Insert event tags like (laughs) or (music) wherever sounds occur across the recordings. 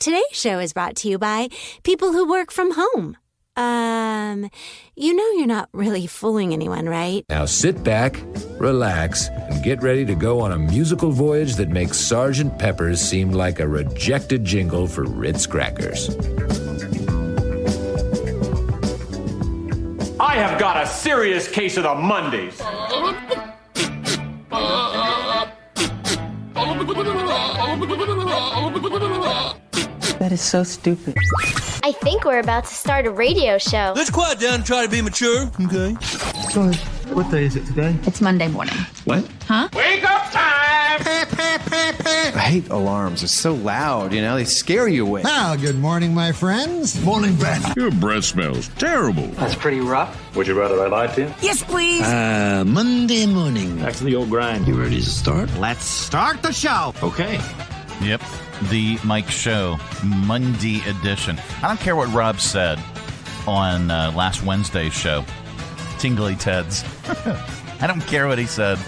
Today's show is brought to you by people who work from home. Um, you know you're not really fooling anyone, right? Now sit back, relax, and get ready to go on a musical voyage that makes Sergeant Pepper's seem like a rejected jingle for Ritz crackers. I have got a serious case of the Mondays. (laughs) That is so stupid. I think we're about to start a radio show. Let's quiet down and try to be mature, okay? George, what day is it today? It's Monday morning. What? Huh? Wake up time! I hate alarms. They're so loud, you know, they scare you away. Well, good morning, my friends. Morning, Beth. Your breath smells terrible. That's pretty rough. Would you rather I lied to you? Yes, please. Uh, Monday morning. Back to the old grind. You ready to start? Let's start the show. Okay. Yep. The Mike Show, Monday edition. I don't care what Rob said on uh, last Wednesday's show, Tingly Teds. (laughs) I don't care what he said.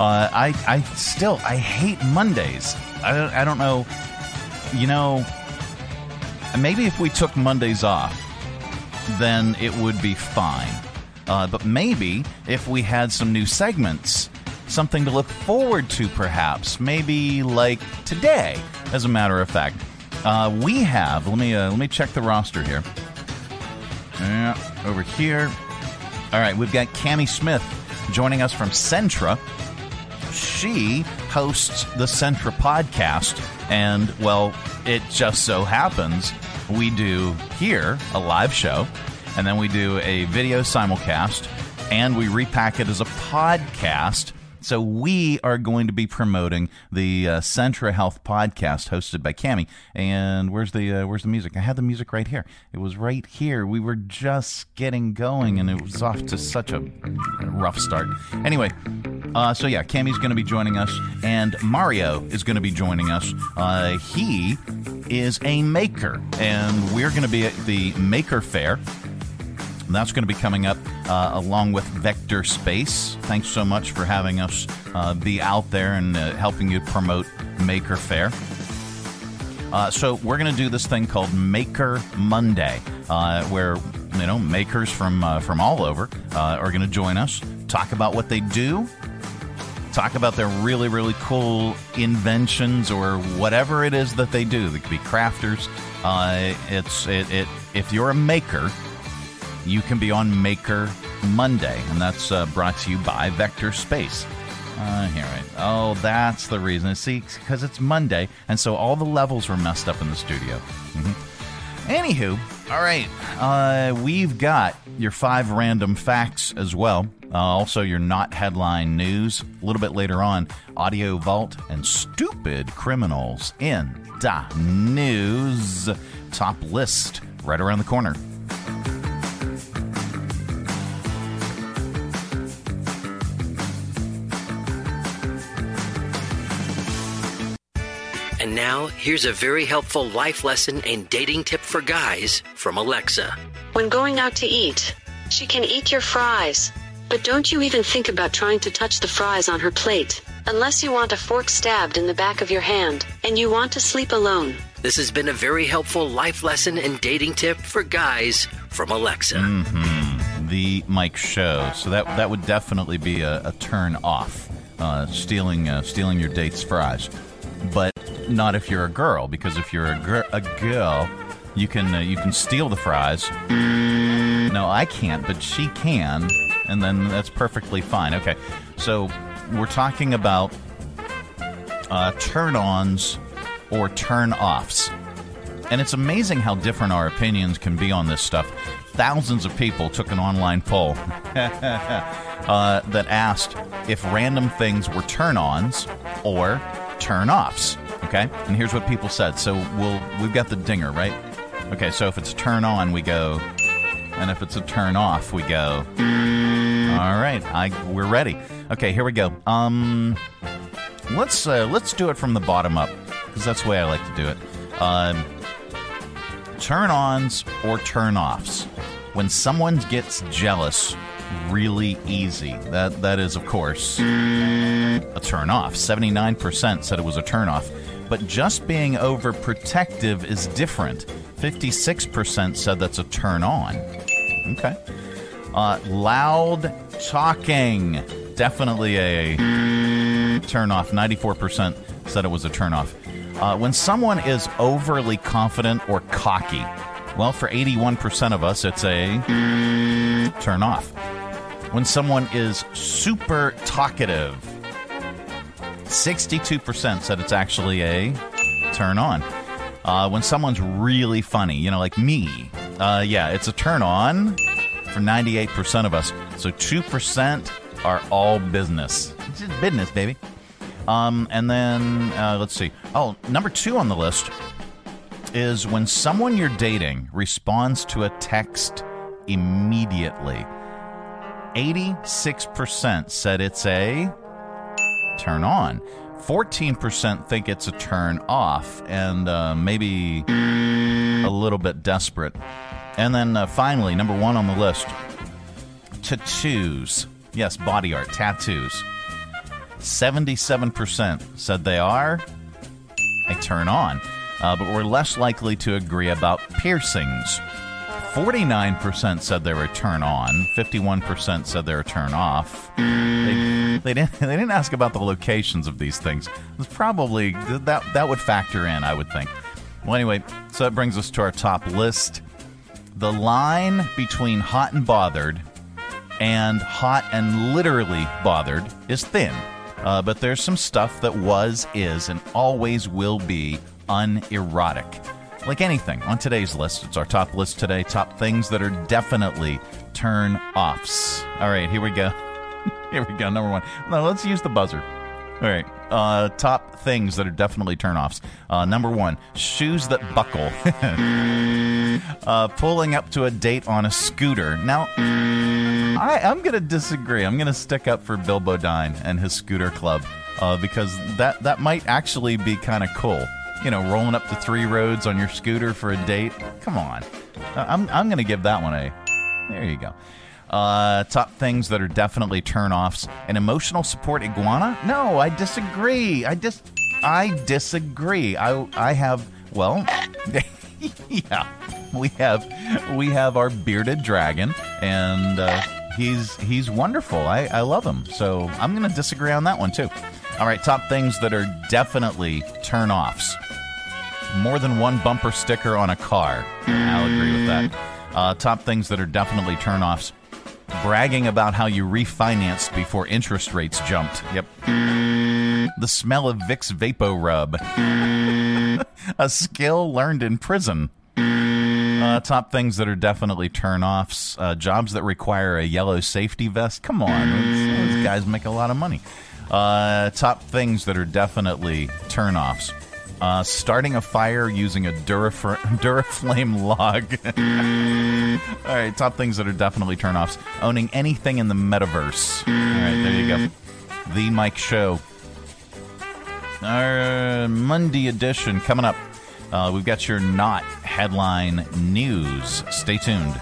Uh, I, I still, I hate Mondays. I don't, I don't know. You know, maybe if we took Mondays off, then it would be fine. Uh, but maybe if we had some new segments, something to look forward to, perhaps. Maybe like today, as a matter of fact. Uh, we have. Let me uh, let me check the roster here. Yeah, over here. All right, we've got Cami Smith joining us from Centra. She hosts the Centra podcast, and well, it just so happens we do here a live show, and then we do a video simulcast, and we repack it as a podcast. So we are going to be promoting the uh, Centra Health podcast hosted by Cami. And where's the uh, where's the music? I had the music right here. It was right here. We were just getting going, and it was off to such a rough start. Anyway, uh, so yeah, Cami's going to be joining us, and Mario is going to be joining us. Uh, he is a maker, and we're going to be at the Maker Fair. That's going to be coming up uh, along with Vector Space. Thanks so much for having us uh, be out there and uh, helping you promote Maker Fair. Uh, so we're going to do this thing called Maker Monday, uh, where you know makers from uh, from all over are going to join us, talk about what they do, talk about their really really cool inventions or whatever it is that they do. They could be crafters. it's it, it if you're a maker you can be on Maker Monday, and that's uh, brought to you by Vector Space. Uh, here, right. Oh, that's the reason. See, because it's Monday, and so all the levels were messed up in the studio. Mm-hmm. Anywho, all right, uh, we've got your five random facts as well. Uh, also, your not headline news. A little bit later on, Audio Vault and Stupid Criminals in the News. Top list right around the corner. Now, here's a very helpful life lesson and dating tip for guys from Alexa. When going out to eat, she can eat your fries. But don't you even think about trying to touch the fries on her plate, unless you want a fork stabbed in the back of your hand and you want to sleep alone. This has been a very helpful life lesson and dating tip for guys from Alexa. Mm-hmm. The Mike Show. So that that would definitely be a, a turn off, uh, stealing uh, stealing your date's fries. But not if you're a girl, because if you're a, gir- a girl, you can uh, you can steal the fries. No, I can't, but she can, and then that's perfectly fine. Okay, so we're talking about uh, turn-ons or turn-offs, and it's amazing how different our opinions can be on this stuff. Thousands of people took an online poll (laughs) uh, that asked if random things were turn-ons or turn-offs. Okay, and here's what people said. So we'll we've got the dinger, right? Okay, so if it's turn on, we go, and if it's a turn off, we go. All right, I we're ready. Okay, here we go. Um, let's uh, let's do it from the bottom up because that's the way I like to do it. Um, turn ons or turn offs. When someone gets jealous really easy, that that is of course a turn off. Seventy nine percent said it was a turn off. but just being overprotective is different. 56% said that's a turn on. Okay. Uh, loud talking, definitely a turn off. 94% said it was a turn off. Uh, when someone is overly confident or cocky, well, for 81% of us, it's a turn off. When someone is super talkative, 62% said it's actually a turn on. Uh, when someone's really funny, you know, like me, uh, yeah, it's a turn on for 98% of us. So 2% are all business. It's just business, baby. Um, and then, uh, let's see. Oh, number two on the list is when someone you're dating responds to a text immediately. 86% said it's a turn on. 14% think it's a turn off, and uh, maybe a little bit desperate. And then uh, finally, number one on the list tattoos. Yes, body art, tattoos. 77% said they are a turn on, uh, but we're less likely to agree about piercings. 49% said they were turn on. 51% said they were turn off. They, they, didn't, they didn't ask about the locations of these things. It's probably that, that would factor in, I would think. Well, anyway, so that brings us to our top list. The line between hot and bothered and hot and literally bothered is thin. Uh, but there's some stuff that was, is, and always will be unerotic. Like anything on today's list, it's our top list today. Top things that are definitely turn offs. All right, here we go. (laughs) here we go. Number one. No, let's use the buzzer. All right. Uh, top things that are definitely turnoffs. Uh, number one, shoes that buckle. (laughs) uh, pulling up to a date on a scooter. Now, I, I'm going to disagree. I'm going to stick up for Bill Bodine and his scooter club uh, because that, that might actually be kind of cool. You know, rolling up to three roads on your scooter for a date. Come on. I'm, I'm going to give that one a. There you go. Uh, top things that are definitely turnoffs. An emotional support iguana? No, I disagree. I just, I disagree. I, I have. Well, (laughs) yeah, we have, we have our bearded dragon, and uh, he's he's wonderful. I, I love him. So I'm to disagree on that one too. All right, top things that are definitely turnoffs. More than one bumper sticker on a car. I'll agree with that. Uh, top things that are definitely turnoffs bragging about how you refinanced before interest rates jumped. Yep. The smell of Vicks Vapo Rub. (laughs) a skill learned in prison. Uh, top things that are definitely turn-offs. Uh, jobs that require a yellow safety vest. Come on, those guys make a lot of money. Uh, top things that are definitely turn-offs. Uh, starting a fire using a Duraf- (laughs) Duraflame log. (laughs) All right, top things that are definitely turnoffs. Owning anything in the metaverse. All right, there you go. The Mike Show. Our Monday edition coming up. Uh, we've got your not headline news. Stay tuned.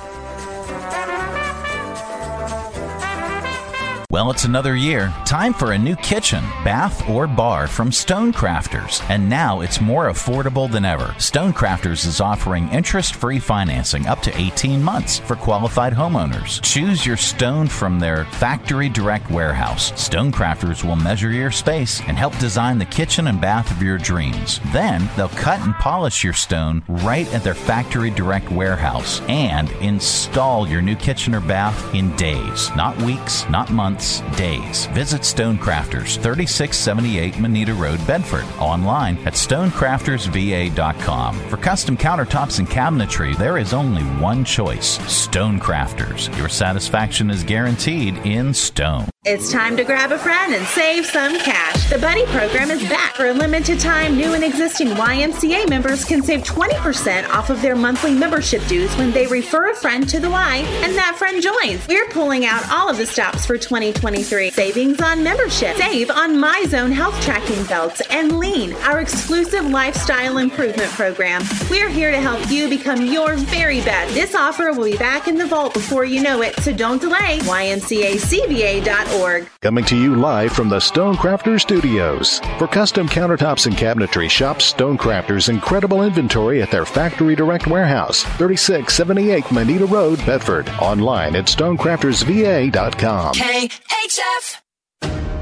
Well, it's another year. Time for a new kitchen, bath, or bar from Stonecrafters. And now it's more affordable than ever. Stonecrafters is offering interest free financing up to 18 months for qualified homeowners. Choose your stone from their factory direct warehouse. Stonecrafters will measure your space and help design the kitchen and bath of your dreams. Then they'll cut and polish your stone right at their factory direct warehouse and install your new kitchen or bath in days, not weeks, not months days. Visit Stonecrafters, 3678 Moneta Road, Bedford. Online at stonecraftersva.com. For custom countertops and cabinetry, there is only one choice Stonecrafters. Your satisfaction is guaranteed in stone. It's time to grab a friend and save some cash. The Buddy program is back for a limited time. New and existing YMCA members can save 20% off of their monthly membership dues when they refer a friend to the Y and that friend joins. We're pulling out all of the stops for 2023. Savings on membership. Save on MyZone health tracking belts and Lean, our exclusive lifestyle improvement program. We're here to help you become your very best. This offer will be back in the vault before you know it, so don't delay. YMCACVA.com stonecrafters.org. Coming to you live from the Stonecrafters Studios. For custom countertops and cabinetry, shop Stonecrafters' incredible inventory at their Factory Direct Warehouse, 3678 Moneta Road, Bedford. Online at stonecraftersva.com. KHF.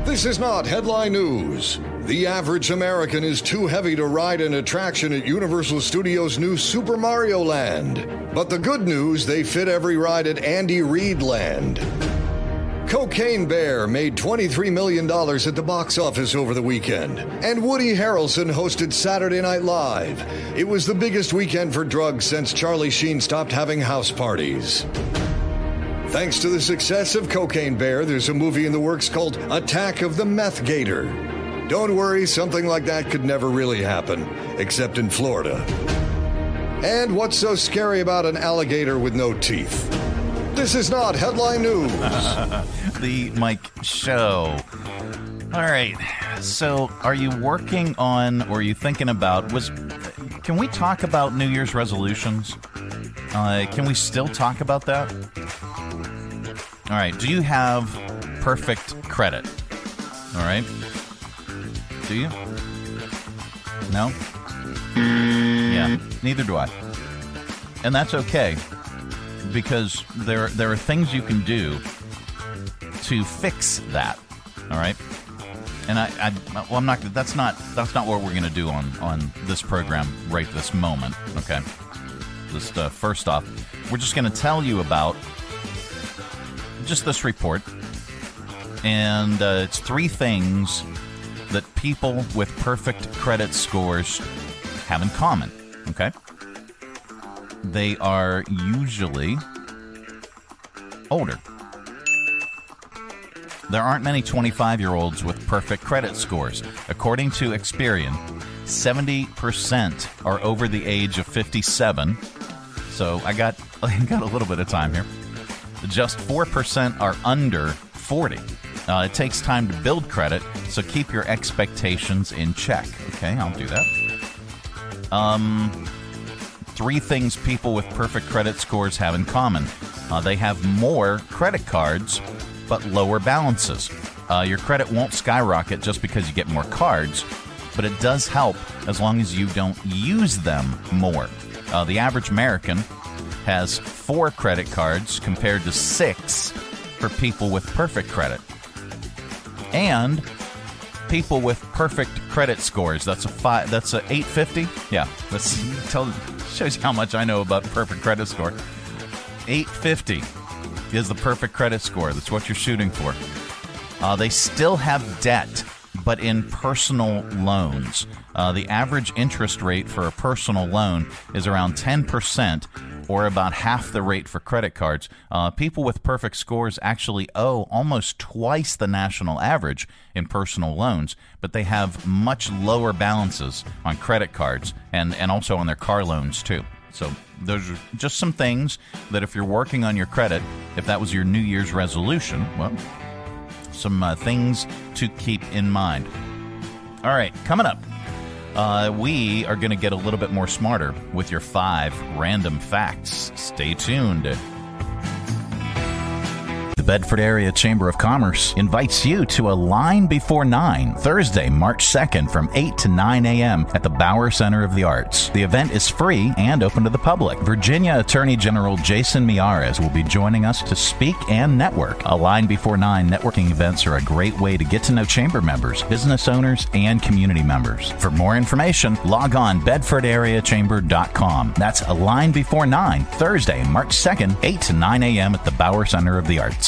This is not headline news. The average American is too heavy to ride an attraction at Universal Studios' new Super Mario Land. But the good news, they fit every ride at Andy Reid Land. Cocaine Bear made $23 million at the box office over the weekend. And Woody Harrelson hosted Saturday Night Live. It was the biggest weekend for drugs since Charlie Sheen stopped having house parties. Thanks to the success of Cocaine Bear, there's a movie in the works called Attack of the Meth Gator. Don't worry, something like that could never really happen, except in Florida. And what's so scary about an alligator with no teeth? This is not headline news. (laughs) the Mike Show. All right. So, are you working on, or are you thinking about? Was can we talk about New Year's resolutions? Uh, can we still talk about that? All right. Do you have perfect credit? All right. Do you? No? Yeah. Neither do I. And that's okay because there there are things you can do to fix that. All right. And I, I well, I'm not. That's not. That's not what we're going to do on on this program right this moment. Okay. Just uh, first off, we're just going to tell you about just this report, and uh, it's three things that people with perfect credit scores have in common. Okay. They are usually older. There aren't many 25 year olds with perfect credit scores. According to Experian, 70% are over the age of 57. So I got, (laughs) I got a little bit of time here. Just 4% are under 40. Uh, it takes time to build credit, so keep your expectations in check. Okay, I'll do that. Um, three things people with perfect credit scores have in common uh, they have more credit cards, but lower balances. Uh, your credit won't skyrocket just because you get more cards, but it does help as long as you don't use them more. Uh, the average American has four credit cards compared to six for people with perfect credit. And people with perfect credit scores. That's a five. That's a 850. Yeah, that's (laughs) tell shows you how much I know about perfect credit score. 850 is the perfect credit score. That's what you're shooting for. Uh, they still have debt, but in personal loans. Uh, the average interest rate for a personal loan is around 10%, or about half the rate for credit cards. Uh, people with perfect scores actually owe almost twice the national average in personal loans, but they have much lower balances on credit cards and, and also on their car loans, too. So, those are just some things that if you're working on your credit, if that was your New Year's resolution, well, some uh, things to keep in mind. All right, coming up. Uh, we are going to get a little bit more smarter with your five random facts. Stay tuned. The Bedford Area Chamber of Commerce invites you to a line before 9 Thursday, March 2nd from 8 to 9 a.m. at the Bower Center of the Arts. The event is free and open to the public. Virginia Attorney General Jason Miyares will be joining us to speak and network. A line before 9 networking events are a great way to get to know chamber members, business owners, and community members. For more information, log on bedfordareachamber.com. That's a line before 9 Thursday, March 2nd, 8 to 9 a.m. at the Bower Center of the Arts.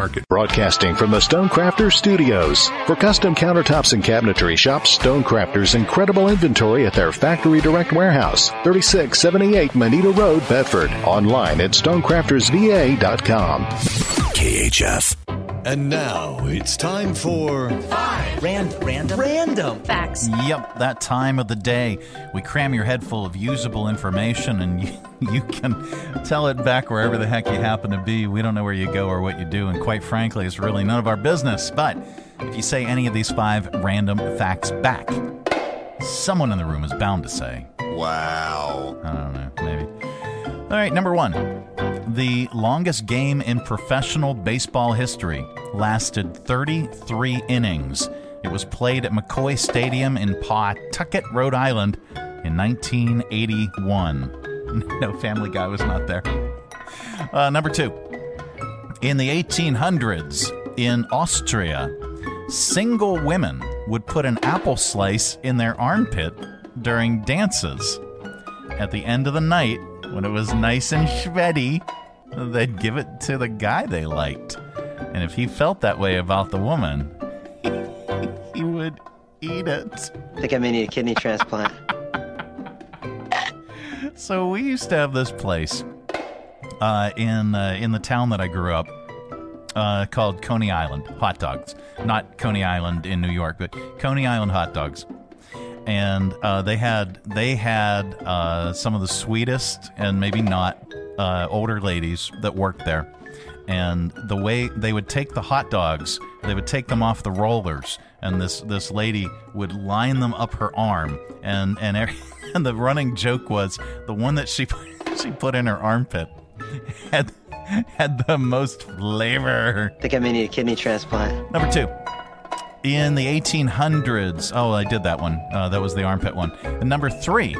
Broadcasting from the Stonecrafters Studios. For custom countertops and cabinetry, shop Stonecrafters' incredible inventory at their Factory Direct Warehouse, 3678 Moneta Road, Bedford. Online at stonecraftersva.com. KHF. And now it's time for Random. Random. Random. Facts. Yep, that time of the day. We cram your head full of usable information and (laughs) you, you can tell it back wherever the heck you happen to be. We don't know where you go or what you do, and quite frankly, it's really none of our business. But if you say any of these five random facts back, someone in the room is bound to say, Wow. I don't know, maybe. All right, number one. The longest game in professional baseball history lasted 33 innings. It was played at McCoy Stadium in Pawtucket, Rhode Island in 1981. (laughs) No, Family Guy was not there. Uh, number two. In the 1800s, in Austria, single women would put an apple slice in their armpit during dances. At the end of the night, when it was nice and sweaty, they'd give it to the guy they liked. And if he felt that way about the woman, (laughs) he would eat it. I think I may need a kidney transplant. So we used to have this place uh, in uh, in the town that I grew up uh, called Coney Island Hot Dogs. Not Coney Island in New York, but Coney Island Hot Dogs. And uh, they had they had uh, some of the sweetest and maybe not uh, older ladies that worked there. And the way they would take the hot dogs, they would take them off the rollers, and this this lady would line them up her arm, and and, every, (laughs) and the running joke was the one that she put, (laughs) she put in her armpit had had the most flavor. I think I may need a kidney transplant. Number two. In the 1800s, oh, I did that one. Uh, that was the armpit one. And number three,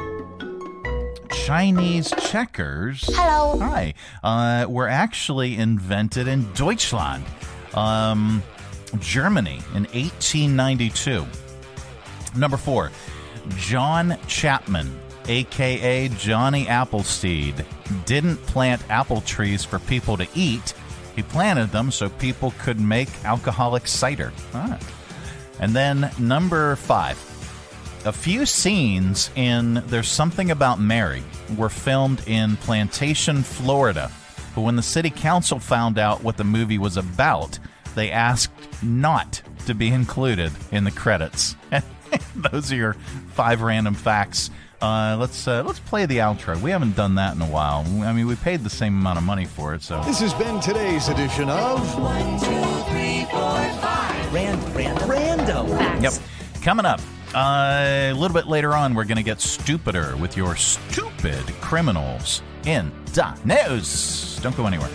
Chinese checkers. Hello. Hi. Uh, were actually invented in Deutschland, um, Germany, in 1892. Number four, John Chapman, aka Johnny Appleseed, didn't plant apple trees for people to eat. He planted them so people could make alcoholic cider. Ah. And then number five. A few scenes in There's Something About Mary were filmed in Plantation, Florida. But when the city council found out what the movie was about, they asked not to be included in the credits. (laughs) Those are your five random facts. Uh, let's uh, let's play the outro. We haven't done that in a while. I mean, we paid the same amount of money for it, so This has been today's edition of Random. Random. Random. Facts. Yep. Coming up uh, a little bit later on, we're going to get stupider with your stupid criminals in the news. Don't go anywhere.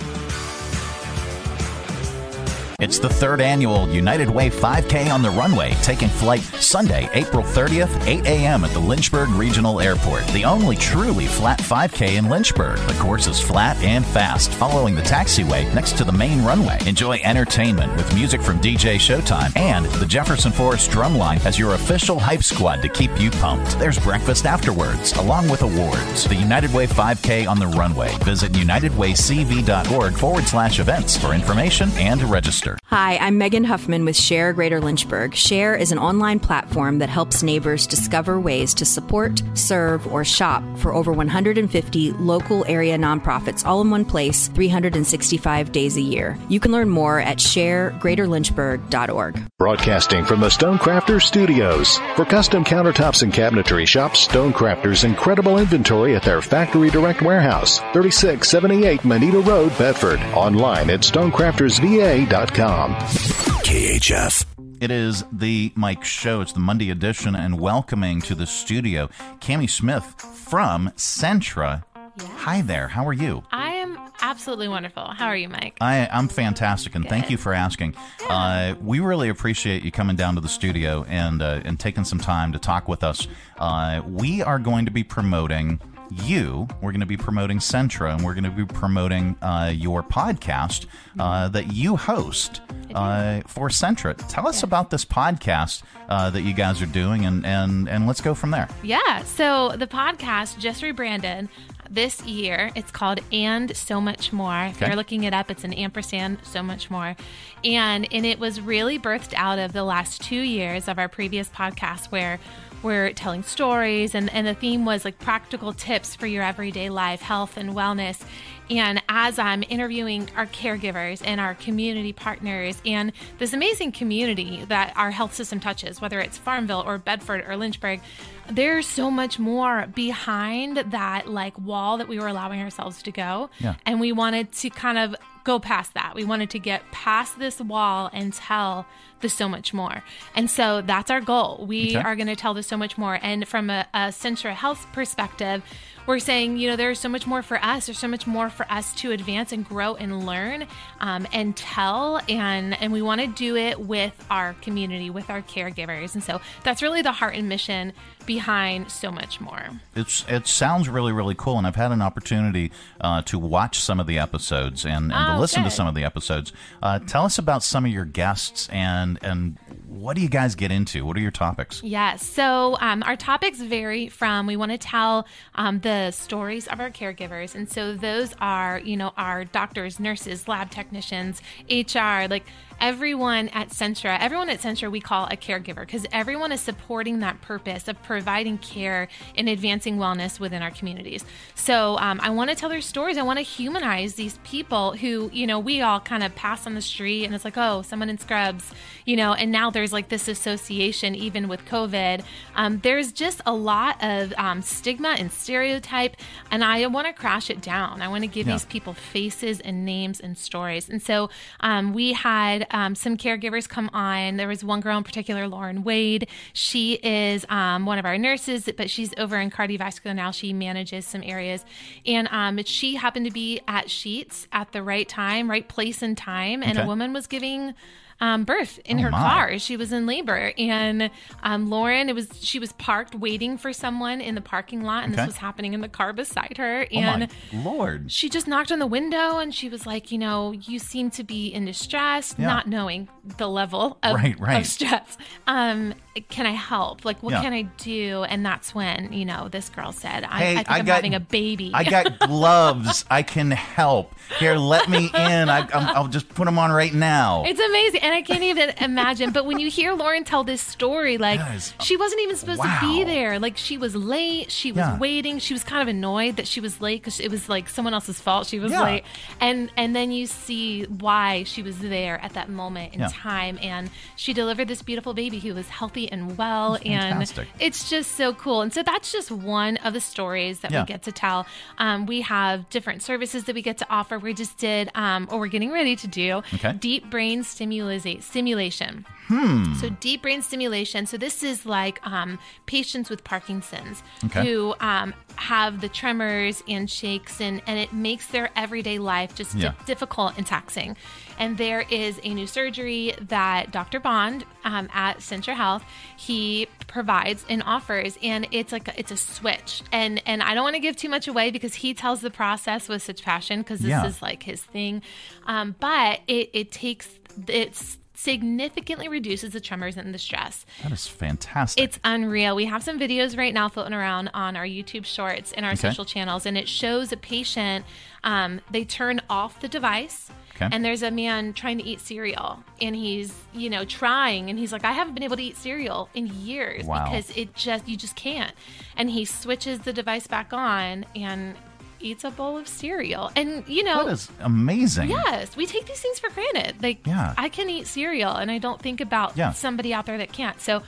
It's the third annual United Way 5K on the runway, taking flight Sunday, April 30th, 8 a.m. at the Lynchburg Regional Airport. The only truly flat 5K in Lynchburg. The course is flat and fast, following the taxiway next to the main runway. Enjoy entertainment with music from DJ Showtime and the Jefferson Forest Drumline as your official hype squad to keep you pumped. There's breakfast afterwards, along with awards. The United Way 5K on the runway. Visit unitedwaycv.org forward slash events for information and to register. Hi, I'm Megan Huffman with Share Greater Lynchburg. Share is an online platform that helps neighbors discover ways to support, serve, or shop for over 150 local area nonprofits all in one place 365 days a year. You can learn more at sharegreaterlynchburg.org. Broadcasting from the Stonecrafters Studios. For custom countertops and cabinetry, shop Stonecrafters' incredible inventory at their Factory Direct Warehouse, 3678 Moneta Road, Bedford. Online at stonecraftersva.com. KHF. It is the Mike Show. It's the Monday edition, and welcoming to the studio, Cami Smith from Centra. Hi there. How are you? I am absolutely wonderful. How are you, Mike? I, I'm fantastic, and thank you for asking. Uh, we really appreciate you coming down to the studio and uh, and taking some time to talk with us. Uh, we are going to be promoting you. We're going to be promoting Centra, and we're going to be promoting uh, your podcast uh, that you host uh, for Centra. Tell us about this podcast uh, that you guys are doing, and, and, and let's go from there. Yeah. So the podcast just rebranded this year. It's called And So Much More. If Okay. you're looking it up, it's an ampersand, so much more. And and it was really birthed out of the last two years of our previous podcast where we're telling stories, and, and the theme was like practical tips for your everyday life, health, and wellness. And as I'm interviewing our caregivers and our community partners and this amazing community that our health system touches, whether it's Farmville or Bedford or Lynchburg, there's so much more behind that like wall that we were allowing ourselves to go. Yeah. And we wanted to kind of go past that. We wanted to get past this wall and tell the so much more. And so that's our goal. We Okay. are going to tell the so much more. And from a, a Centra Health perspective, we're saying, you know, there's so much more for us. There's so much more for us to advance and grow and learn um, and tell. And, and we want to do it with our community, with our caregivers. And so that's really the heart and mission behind so much more. It's it sounds really really cool, and I've had an opportunity uh, to watch some of the episodes and, and to Oh, listen to some of the episodes. Uh, tell us about some of your guests and and what do you guys get into? What are your topics? Yes. So um, our topics vary from we want to tell um, the stories of our caregivers. And so those are, you know, our doctors, nurses, lab technicians, HR, like everyone at Centra, everyone at Centra we call a caregiver because everyone is supporting that purpose of providing care and advancing wellness within our communities. So um, I want to tell their stories. I want to humanize these people who, you know, we all kind of pass on the street and it's like, oh, someone in scrubs, you know, and now there's like this association even with COVID. Um, there's just a lot of um, stigma and stereotype, and I want to crash it down. I want to give Yeah. these people faces and names and stories. And so um, we had um, some caregivers come on. There was one girl in particular, Lauren Wade. She is um, one of our nurses, but she's over in cardiovascular now. She manages some areas. And um, she happened to be at Sheetz at the right time, right place and time. And Okay. a woman was giving um, birth in Oh, her my. car. She was in labor, and um, Lauren, it was she was parked waiting for someone in the parking lot, and Okay. this was happening in the car beside her. Oh And my lord! she just knocked on the window, and she was like, "You know, you seem to be in distress, Yeah. not knowing the level of, Right, right. of stress. Um, can I help? Like, what Yeah. can I do?" And that's when you know this girl said, "I, Hey, I think I am having a baby." I got (laughs) gloves. I can help. Here, let me in. I, I'm, I'll just put them on right now. It's amazing, and I can't even (laughs) imagine. But when you hear Lauren tell this story, like Guys, she wasn't even supposed to be there. Like she was late. She was Yeah. waiting. She was kind of annoyed that she was late because it was like someone else's fault. She was Yeah. late, and and then you see why she was there at that moment in Yeah. time, and she delivered this beautiful baby who was healthy and well, and fantastic. it's just so cool. And so that's just one of the stories that we get to tell. Um, we have different services that we get to offer. We just did, um, or we're getting ready to do, Okay. deep brain stimulation. Is a stimulation. Hmm. So deep brain stimulation. So this is like um, patients with Parkinson's Okay. who um, have the tremors and shakes, and and it makes their everyday life just di- Yeah. difficult and taxing. And there is a new surgery that Dr. Bond um, at Centra Health he provides and offers, and it's like a, it's a switch. And and I don't want to give too much away because he tells the process with such passion because this Yeah. is like his thing. Um, but it it takes it's significantly reduces the tremors and the stress. That is fantastic. It's unreal. We have some videos right now floating around on our YouTube shorts and our Okay. social channels, and it shows a patient. Um, they turn off the device, Okay. and there's a man trying to eat cereal, and he's you know trying, and he's like, I haven't been able to eat cereal in years Wow. because it just you just can't. And he switches the device back on and eats a bowl of cereal, and you know that is amazing. Yes, we take these things for granted. Like, Yeah. I can eat cereal, and I don't think about Yeah. somebody out there that can't. So,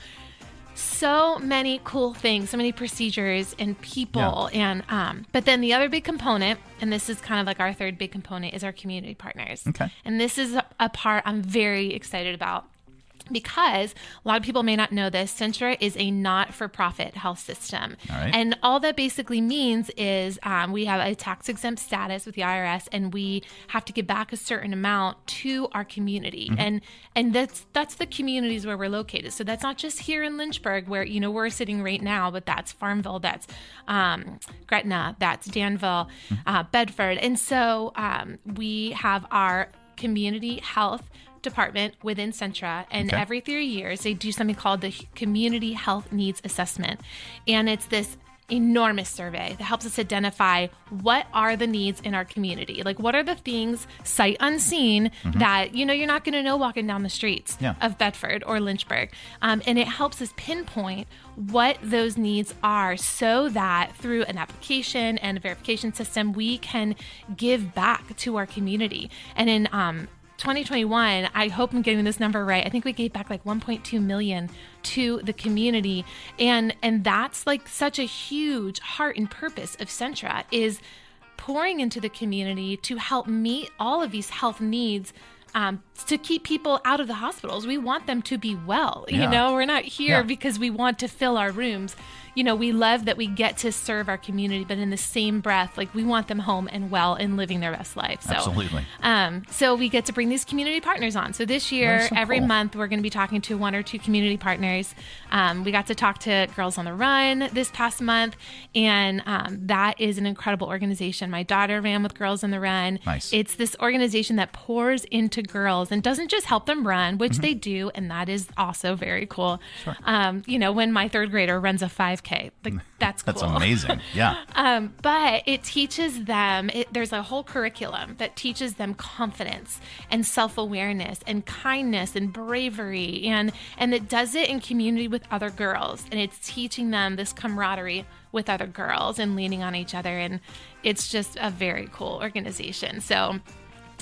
so many cool things, so many procedures and people, and um. But then the other big component, and this is kind of like our third big component, is our community partners. Okay. And this is a part I'm very excited about. Because a lot of people may not know this, Centra is a not for profit health system. Right. And all that basically means is um, we have a tax exempt status with the IRS and we have to give back a certain amount to our community. Mhm. And and that's that's the communities where we're located. So that's not just here in Lynchburg where you know we're sitting right now, but that's Farmville, that's um, Gretna, that's Danville, uh, Bedford. And so um, we have our community health department within Centra, and Okay. every three years they do something called the Community Health Needs Assessment, and it's this enormous survey that helps us identify what are the needs in our community. Like, what are the things sight unseen Mhm. that you know you're not going to know walking down the streets Yeah. of Bedford or Lynchburg, um, and it helps us pinpoint what those needs are, so that through an application and a verification system, we can give back to our community. And in um, 2021, I hope I'm getting this number right. I think we gave back like 1.2 million to the community, and and that's like such a huge heart and purpose of Centra is pouring into the community to help meet all of these health needs. Um, to keep people out of the hospitals, we want them to be well. You know, we're not here Yeah. because we want to fill our rooms. You know, we love that we get to serve our community, but in the same breath, like we want them home and well and living their best life. So, Absolutely. um, so we get to bring these community partners on. So this year, so every cool. month, we're going to be talking to one or two community partners. Um, we got to talk to Girls on the Run this past month, and um, that is an incredible organization. My daughter ran with Girls on the Run. Nice. It's this organization that pours into girls and doesn't just help them run, which Mm-hmm. they do, and that is also very cool. Um, you know, when my third grader runs a 5K, like (laughs) that's That's cool. amazing. (laughs) Yeah. Um, but it teaches them, it, there's a whole curriculum that teaches them confidence and self awareness and kindness and bravery. And, and it does it in community with other girls. And it's teaching them this camaraderie with other girls and leaning on each other. And it's just a very cool organization. So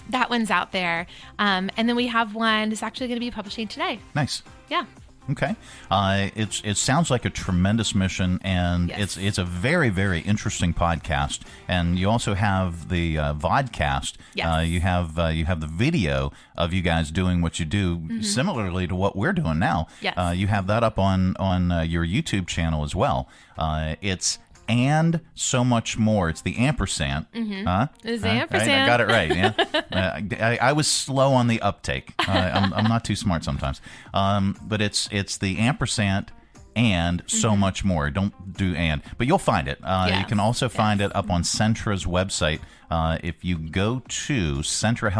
that one's out there. Um, and then we have one that's actually going to be publishing today. Nice. Yeah. Okay, uh, it's it sounds like a tremendous mission, and it's it's a very very interesting podcast. And you also have the uh, vodcast. Yes. Uh, you have uh, you have the video of you guys doing what you do, Mhm. similarly to what we're doing now. Yes. Uh, you have that up on on uh, your YouTube channel as well. Uh, it's and so much more. It's the ampersand. Mhm. Huh? It's Huh? Right? I got it right. Yeah. (laughs) uh, I, I was slow on the uptake. Uh, I'm, I'm not too smart sometimes. Um, but it's it's the ampersand and so Mhm. much more. Don't do and, but you'll find it. Uh, You can also find it up on Centra's website. Uh, if you go to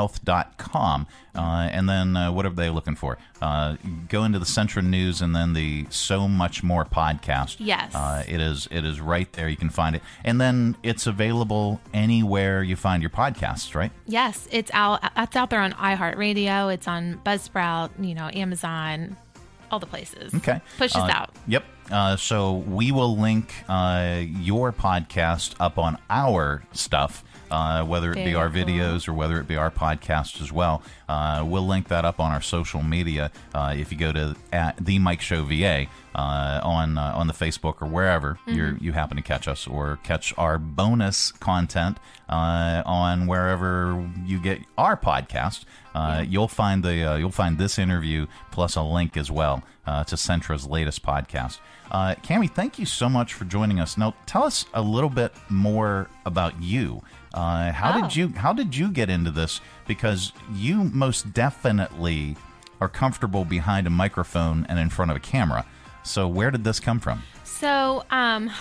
centrahealth.com uh, and then uh, what are they looking for? Uh, go into the Centra News and then the So Much More podcast. Yes. Uh, it is it is right there. You can find it, and then it's available anywhere you find your podcasts. Right? Yes, it's out. It's out there on iHeartRadio. It's on Buzzsprout. You know, Amazon, all the places. Okay. pushes Uh, out. Yep. Uh, so we will link uh, your podcast up on our stuff, uh, whether it be our cool. videos or whether it be our podcast as well. Uh, we'll link that up on our social media. Uh, if you go to at the Mike Show VA uh, on uh, on the Facebook or wherever you Mhm. you happen to catch us, or catch our bonus content uh, on wherever you get our podcast. Uh, You'll find the uh, you'll find this interview plus a link as well uh, to Centra's latest podcast. Uh, Cami, thank you so much for joining us. Now, tell us a little bit more about you. Uh, how Oh. did you How did you get into this? Because you most definitely are comfortable behind a microphone and in front of a camera. So, where did this come from? So, um,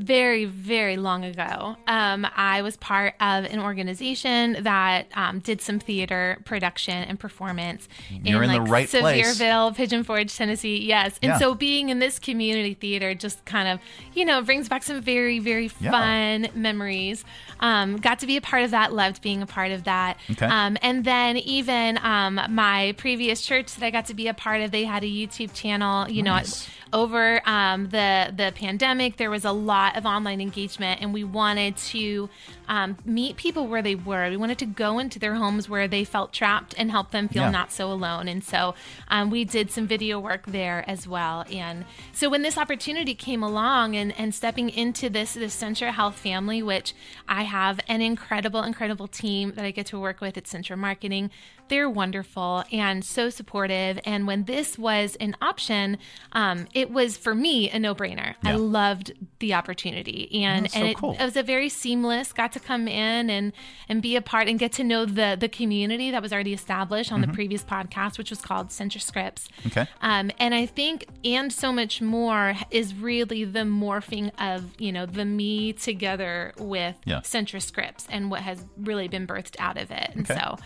very, very long ago, um, I was part of an organization that um, did some theater production and performance You're in the like right place. Sevierville, Pigeon Forge, Tennessee. Yes, and Yeah. so being in this community theater just kind of, you know, brings back some very, very Yeah. fun memories. Um, got to be a part of that. Loved being a part of that. Okay. Um, and then even um, my previous church that I got to be a part of, they had a YouTube channel. You Nice. know, over um, the the pandemic, there was a lot of online engagement, and we wanted to um, meet people where they were. We wanted to go into their homes where they felt trapped and help them feel Yeah. not so alone. And so um, we did some video work there as well. And so when this opportunity came along, and and stepping into this this Centra Health family, which I have an incredible, incredible team that I get to work with at Centra Marketing. They're wonderful and so supportive. And when this was an option, um, it was for me a no brainer. I loved the opportunity, and and so it, cool. it was a very seamless. Got to come in and and be a part and get to know the the community that was already established on Mhm. the previous podcast, which was called Centra Scripts. Okay. Um, and I think, and so much more is really the morphing of, you know, the me together with Yeah. Centra Scripts and what has really been birthed out of it. And Okay. so,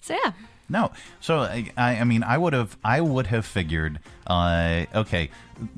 so yeah. No. So I, I mean, I would have, I would have figured, uh, okay,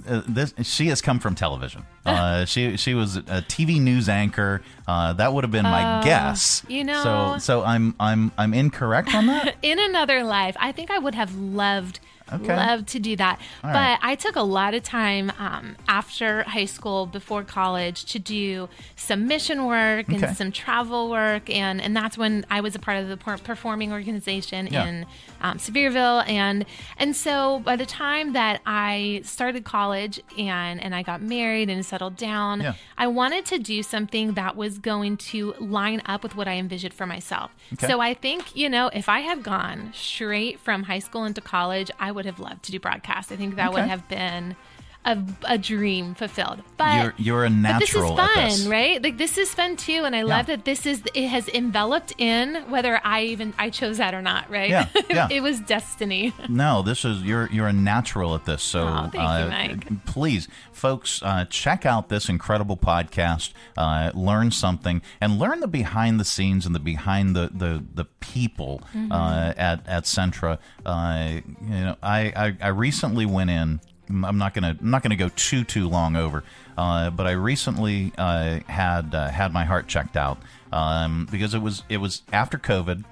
uh, this she has come from television. (laughs) Uh, she she was a TV news anchor. Uh, that would have been my Oh, guess. you know- So so I'm I'm I'm incorrect on that. (laughs) in another life, I think I would have loved Okay. loved to do that. All but right. I took a lot of time um, after high school, before college, to do some mission work Okay. and some travel work, and and that's when I was a part of the performing organization Yeah. in um, Sevierville, and and so by the time that I started college and and I got married and settled down, Yeah. I wanted to do something that was going to line up with what I envisioned for myself. Okay. So I think, you know, if I had gone straight from high school into college, I would have loved to do broadcast. I think that would have been a, a dream fulfilled. But You're you're a but this is fun, this. right? Like this is fun too, and I love that this is it has enveloped in whether I even I chose that or not, right? Yeah, (laughs) yeah. it was destiny. (laughs) No, this is you're you're a natural at this. So Oh, thank you, uh, Mike. please, folks, uh, check out this incredible podcast. Uh, learn something and learn the behind the scenes and the behind the the the people Mm-hmm. uh, at at Centra. Uh, you know, I, I I recently went in. I'm not gonna I'm not gonna go too too long over, uh, but I recently uh, had uh, had my heart checked out um, because it was it was after COVID.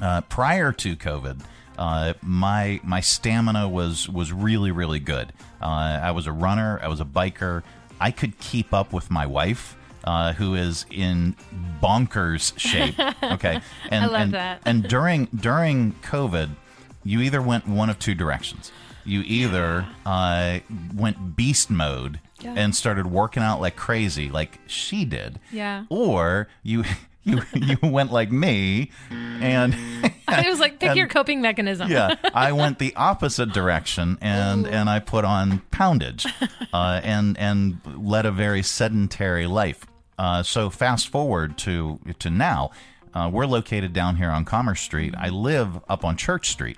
Uh, prior to COVID, uh, my my stamina was was really really good. Uh, I was a runner. I was a biker. I could keep up with my wife, uh, who is in bonkers shape. (laughs) Okay, and I love and, that. and during during COVID, you either went one of two directions. You either uh, went beast mode Yeah. and started working out like crazy, like she did, Yeah. or you (laughs) you you went like me and (laughs) I was like pick and- your coping mechanism. yeah (laughs) i went the opposite direction and and i put on poundage uh, and and led a very sedentary life uh, so fast forward to to now uh, we're located down here on commerce street i live up on church street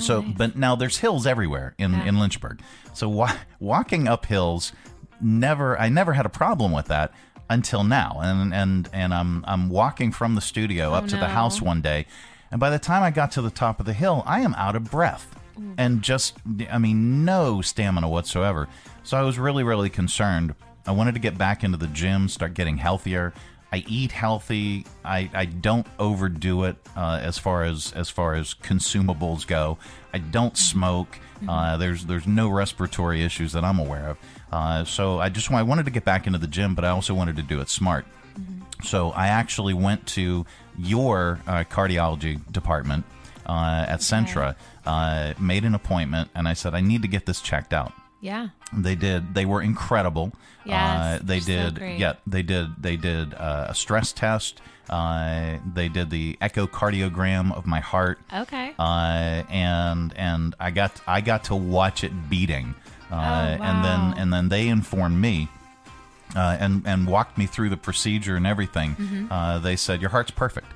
so, oh, but now there's hills everywhere in, in Lynchburg. So, wa- walking up hills, never, I never had a problem with that until now. And and and I'm I'm walking from the studio oh, up to the house one day, and by the time I got to the top of the hill, I am out of breath mm. and just, I mean, no stamina whatsoever. So I was really really concerned. I wanted to get back into the gym, start getting healthier. I eat healthy. I, I don't overdo it uh, as far as as far as consumables go. I don't smoke. Uh, there's there's no respiratory issues that I'm aware of. Uh, so I just I wanted to get back into the gym, but I also wanted to do it smart. So I actually went to your uh, cardiology department uh, at Centra, uh, made an appointment, and I said I need to get this checked out. Yeah. They did. They were incredible. Yes, uh, they so did. great. yeah, they did. They did uh, a stress test. Uh, they did the echocardiogram of my heart. Okay. Uh, and and I got I got to watch it beating. Uh, And wow. then and then they informed me. Uh, and and walked me through the procedure and everything. Mhm. Uh, they said your heart's perfect.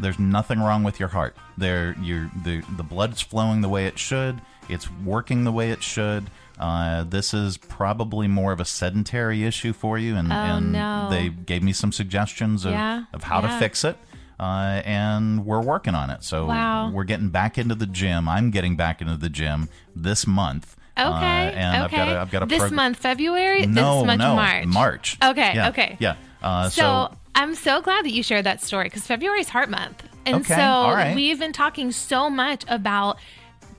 There's nothing wrong with your heart. There, you the the blood's flowing the way it should. It's working the way it should. Uh, this is probably more of a sedentary issue for you, and, Oh, and no. they gave me some suggestions of, Yeah, of how to fix it. Uh, and we're working on it. So Wow. we're getting back into the gym. I'm getting back into the gym this month. Okay. Uh, and okay. I've got a, I've got a this prog- month, February. No, this month, no, March. March. Okay. Yeah, Okay. Yeah. Uh, so, so I'm so glad that you shared that story because February is Heart Month, and Okay, so right. we've been talking so much about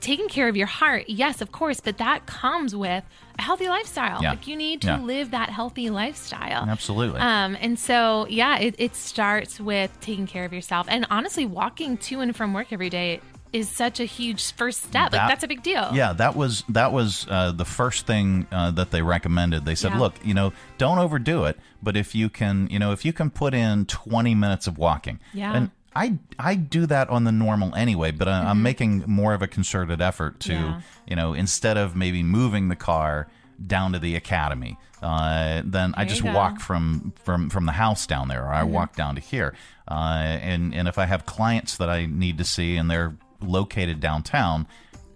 taking care of your heart. Yes, of course, but that comes with a healthy lifestyle. Yeah. Like you need to Yeah. live that healthy lifestyle. Absolutely. Um, and so yeah, it, it starts with taking care of yourself, and honestly, walking to and from work every day is such a huge first step. That- like that's a big deal. Yeah, that was that was uh, the first thing uh, that they recommended. They said, Yeah. "Look, you know, don't overdo it, but if you can, you know, if you can put in 20 minutes of walking." Yeah. And I I do that on the normal anyway, but I, I'm Mhm. making more of a concerted effort to, Yeah. you know, instead of maybe moving the car down to the academy, uh, then I just walk from from from the house down there, or I Mhm. walk down to here. Uh, and and if I have clients that I need to see and they're located downtown,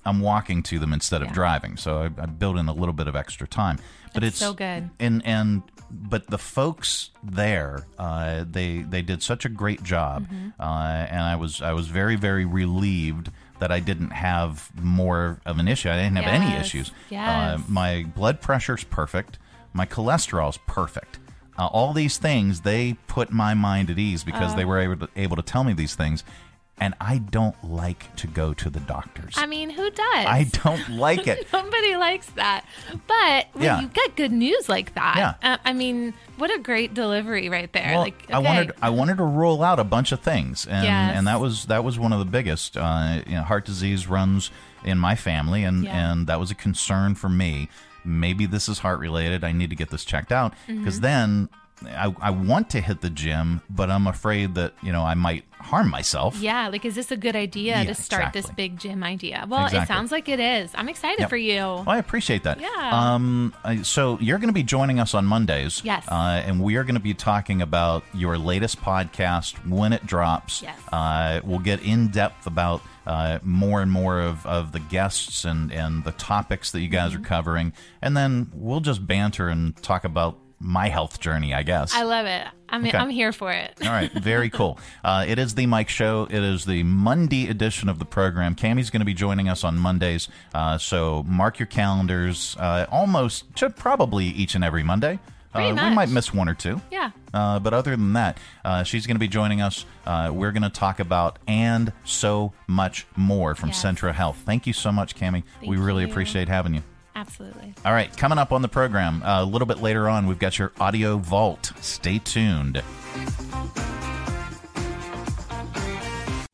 I'm walking to them instead of driving. So I, I build in a little bit of extra time. But That's it's so good. And and but the folks there, uh, they they did such a great job, Mhm. uh, and I was I was very very relieved that I didn't have more of an issue. I didn't have any issues. yes. Uh, my blood pressure's perfect. My cholesterol's perfect. Uh, all these things they put my mind at ease because Uh. they were able to, able to tell me these things, and I don't like to go to the doctors. I mean, who does? I don't like it. (laughs) Nobody likes that. But when Yeah. you get good news like that, Yeah. uh, I mean, what a great delivery right there. Well, like, I wanted I wanted to roll out a bunch of things, and Yes. and that was that was one of the biggest. Uh, you know, heart disease runs in my family, and Yeah. and that was a concern for me. Maybe this is heart related. I need to get this checked out because Mhm. then. I, I want to hit the gym, but I'm afraid that you know I might harm myself. Yeah, like, is this a good idea Yeah, to start this big gym idea? Well, it sounds like it is. I'm excited Yep. for you. Well, I appreciate that. Yeah. Um. So you're going to be joining us on Mondays. Yes. Uh, and we are going to be talking about your latest podcast when it drops. Yes. Uh, we'll get in depth about uh, more and more of, of the guests and and the topics that you guys Mm-hmm. are covering, and then we'll just banter and talk about my health journey. I guess. I love it. I'm, Okay. I'm here for it. All right, very (laughs) cool. Uh, it is the Mike Show. It is the Monday edition of the program. Cami's going to be joining us on Mondays, uh, so mark your calendars. Uh, almost to probably each and every Monday. Uh. We might miss one or two. Yeah. Uh, but other than that, uh, she's going to be joining us. Uh, we're going to talk about and so much more from Yes. Centra Health. Thank you so much, Cami. we really you. appreciate having you. Absolutely. All right, coming up on the program uh, a little bit later on, we've got your audio vault. Stay tuned.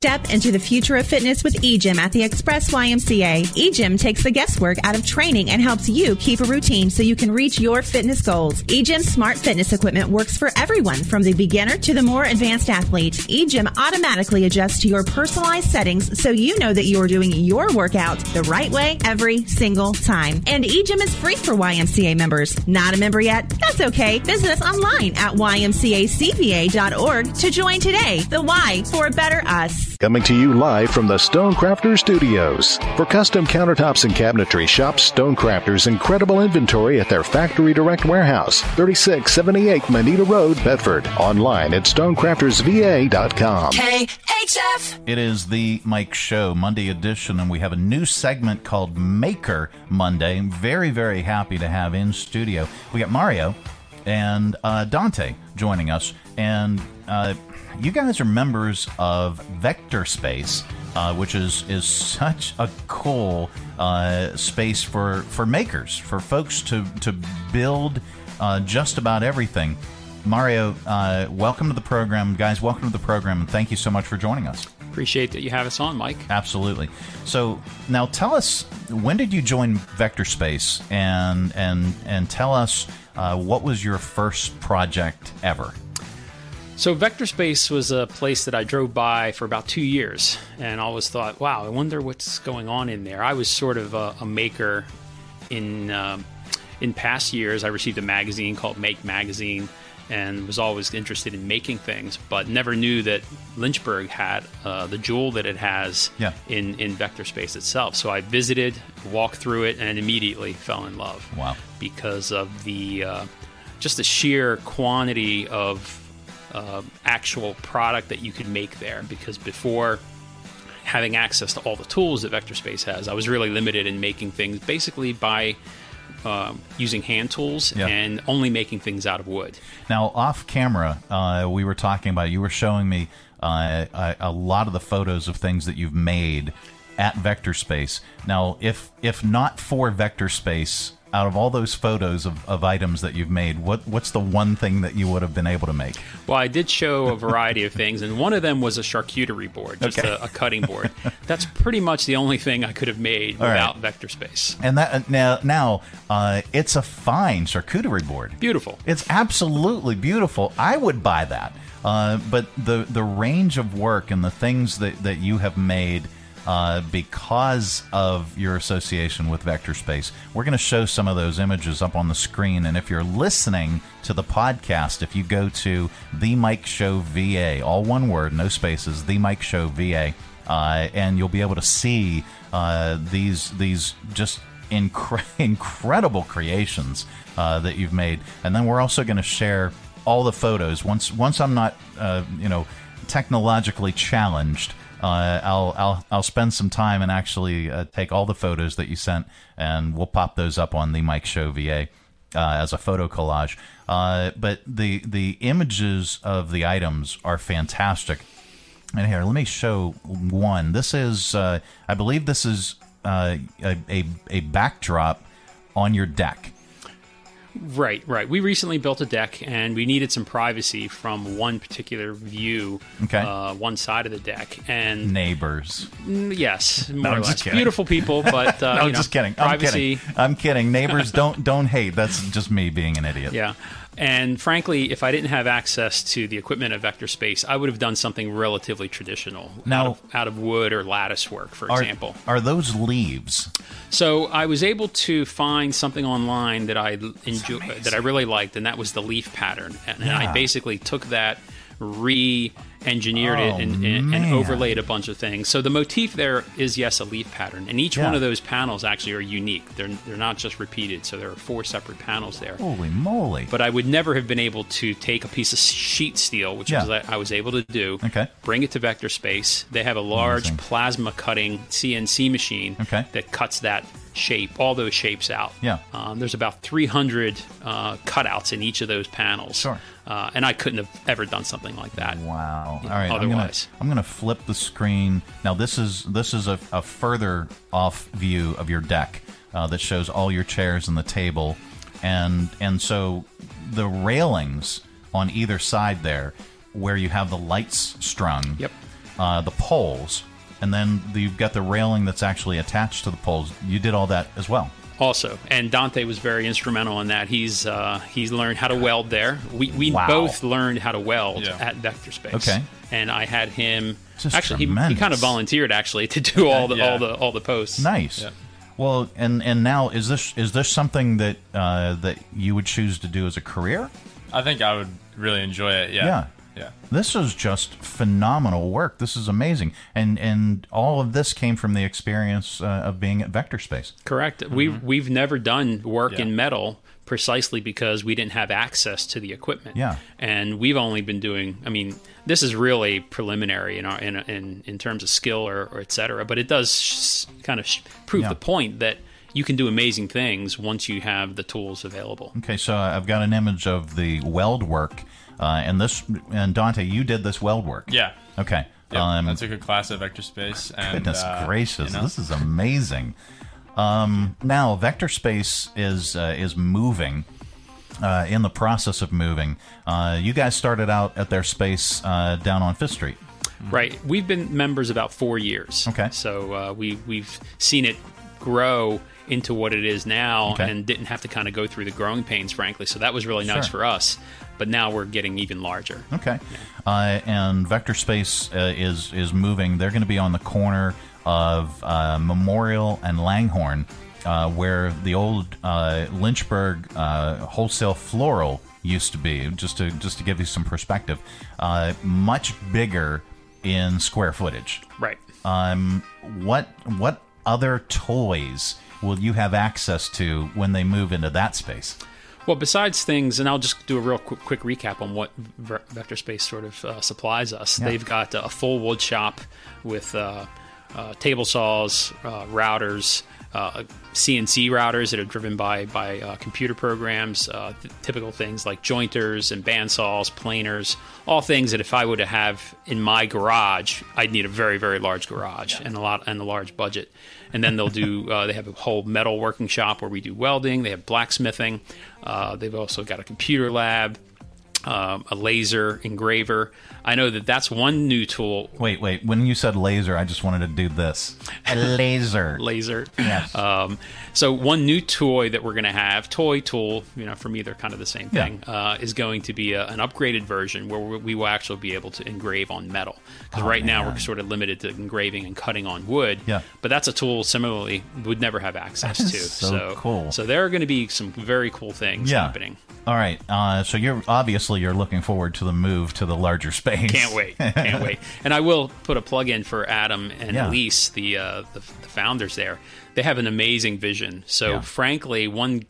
Step into the future of fitness with eGym at the Express YMCA. eGym takes the guesswork out of training and helps you keep a routine so you can reach your fitness goals. eGym smart fitness equipment works for everyone from the beginner to the more advanced athlete. eGym automatically adjusts to your personalized settings so you know that you're doing your workout the right way every single time. And eGym is free for YMCA members. Not a member yet? That's okay. Visit us online at ymcacva.org to join today. The Y for a better us. Coming to you live from the Stonecrafter Studios. For custom countertops and cabinetry, shop Stonecrafter's incredible inventory at their Factory Direct Warehouse, 3678 Moneta Road, Bedford. Online at stonecraftersva.com. KHF. It is the Mike Show Monday edition, and we have a new segment called Maker Monday. I'm very, very happy to have in studio. We got Mario and uh, Dante joining us, and uh, you guys are members of Vector Space, uh, which is is such a cool uh, space for for makers, for folks to to build uh, just about everything. Mario, uh, welcome to the program, guys. Welcome to the program, and thank you so much for joining us. Appreciate that you have us on, Mike. Absolutely. So now tell us when did you join Vector Space, and and and tell us uh, what was your first project ever. So, Vector Space was a place that I drove by for about two years, and always thought, wow, I wonder what's going on in there. I was sort of a, a maker in um, in past years. I received a magazine called Make Magazine, and was always interested in making things, but never knew that Lynchburg had uh, the jewel that it has Yeah. in in Vector Space itself. So I visited, walked through it, and immediately fell in love. Wow! Because of the uh, just the sheer quantity of uh, actual product that you could make there. Because before having access to all the tools that Vector Space has, I was really limited in making things basically by um, using hand tools Yeah. and only making things out of wood. Now, off camera, uh, we were talking about. You were showing me uh, a, a lot of the photos of things that you've made at Vector Space. Now, if if not for Vector Space, out of all those photos of, of items that you've made, what what's the one thing that you would have been able to make? Well, I did show a variety of things, and one of them was a charcuterie board, just Okay. a, a cutting board. That's pretty much the only thing I could have made All right. without vector space. And that now now uh, it's a fine charcuterie board. Beautiful. It's absolutely beautiful. I would buy that. Uh, but the the range of work and the things that, that you have made uh, because of your association with Vector Space, we're going to show some of those images up on the screen. And if you're listening to the podcast, if you go to the Mike Show VA, all one word, no spaces, the Mike Show VA, uh, and you'll be able to see uh, these these just incre- (laughs) incredible creations uh, that you've made. And then we're also going to share all the photos. Once once I'm not uh, you know technologically challenged, uh, I'll I'll I'll spend some time and actually uh, take all the photos that you sent, and we'll pop those up on the Mike Show VA. Uh, as a photo collage, uh, but the the images of the items are fantastic. And here, let me show one. This is, uh, I believe, this is a, a a backdrop on your deck. Right, right. We recently built a deck, and we needed some privacy from one particular view, Okay. uh, one side of the deck, and Neighbors. Mm, yes, more No, or I'm less. Beautiful people, (laughs) but uh, no, you know, just kidding. Privacy. I'm kidding. I'm kidding. Neighbors, don't don't hate. That's just me being an idiot. Yeah. And frankly, if I didn't have access to the equipment of Vector Space, I would have done something relatively traditional, Now- out, of, out of wood or lattice work, for Are, example. are those leaves? So I was able to find something online that I enjoy, that I really liked, and that was the leaf pattern. And, and I basically took that, re-engineered Oh, it, and, and, and overlaid a bunch of things. So the motif there is yes a leaf pattern, and each Yeah. one of those panels actually are unique. They're they're not just repeated. So there are four separate panels there. Holy moly! But I would never have been able to take a piece of sheet steel, which Yeah. was I was able to do. Okay. Bring it to Vector Space. They have a large Amazing. plasma cutting CNC machine Okay. that cuts that shape, all those shapes out. Yeah. Um, there's about 300 uh, cutouts in each of those panels. Sure. Uh, and I couldn't have ever done something like that. Wow. All right. Otherwise. I'm gonna I'm gonna flip the screen. Now this is this is a, a further off view of your deck uh, that shows all your chairs and the table, and and so the railings on either side there, where you have the lights strung. Yep. Uh, the poles, and then you've got the railing that's actually attached to the poles. You did all that as well. also and dante was very instrumental in that he's uh, he's learned how to weld there we, we Wow. both learned how to weld Yeah. at vector space Okay. and i had him Just actually he, he kind of volunteered actually to do all the all the all the posts Nice. Well, and and now is this is this something that uh, that you would choose to do as a career? I think I would really enjoy it. Yeah. Yeah. Yeah. This is just phenomenal work. This is amazing, and and all of this came from the experience uh, of being at Vector Space. correct we've we've never done work Yeah. in metal precisely because we didn't have access to the equipment Yeah. and we've only been doing i mean this is really preliminary in our in in, in terms of skill or, or et cetera but it does sh- kind of sh- prove Yeah. the point that you can do amazing things once you have the tools available Okay, so I've got an image of the weld work, uh, and this and Dante, you did this weld work. Yeah. Okay. Yep. Um, I took a class at Vector Space. And, Goodness uh, gracious, you know, this is amazing. Um, now, vector space is uh, is moving. Uh, in the process of moving, uh, you guys started out at their space uh, down on Fifth Street. Right. We've been members about four years. Okay. So uh, we we've seen it grow into what it is now, Okay. and didn't have to kind of go through the growing pains, frankly. So that was really nice Sure. for us. But now we're getting even larger. Okay. Uh, and Vector Space uh, is is moving. They're going to be on the corner of uh, Memorial and Langhorne, uh, where the old uh, Lynchburg uh, wholesale floral used to be. Just to just to give you some perspective, uh, much bigger in square footage. Right. Um, what what other toys will you have access to when they move into that space? Well, besides things, and I'll just do a real quick, quick recap on what Ve- Vector Space sort of uh, supplies us. Yeah. They've got a full wood shop with uh, uh, table saws, uh, routers, uh, CNC routers that are driven by by uh, computer programs, uh, th- typical things like jointers and bandsaws, planers, all things that if I were to have in my garage, I'd need a very very large garage and a lot and a large budget. And then they'll do uh, they have a whole metal working shop where we do welding. They have blacksmithing. Uh, they've also got a computer lab. Um, a laser engraver. I know that that's one new tool. Wait, wait. When you said laser, I just wanted to do this. A (laughs) laser. laser. Yes. Um, so one new toy that we're going to have, toy tool, you know, for me they're kind of the same Yeah. thing, uh, is going to be a, an upgraded version where we we will actually be able to engrave on metal. Because Oh, right now we're sort of limited to engraving and cutting on wood. Yeah. But that's a tool similarly would never have access to. is so cool. So there are going to be some very cool things Yeah. happening. All right. Uh, so you're obviously you're looking forward to the move to the larger (laughs) space. Can't wait, can't wait. And I will put a plug in for Adam and Yeah. Elise, the, uh, the the founders there. They have an amazing vision. So Yeah. frankly, one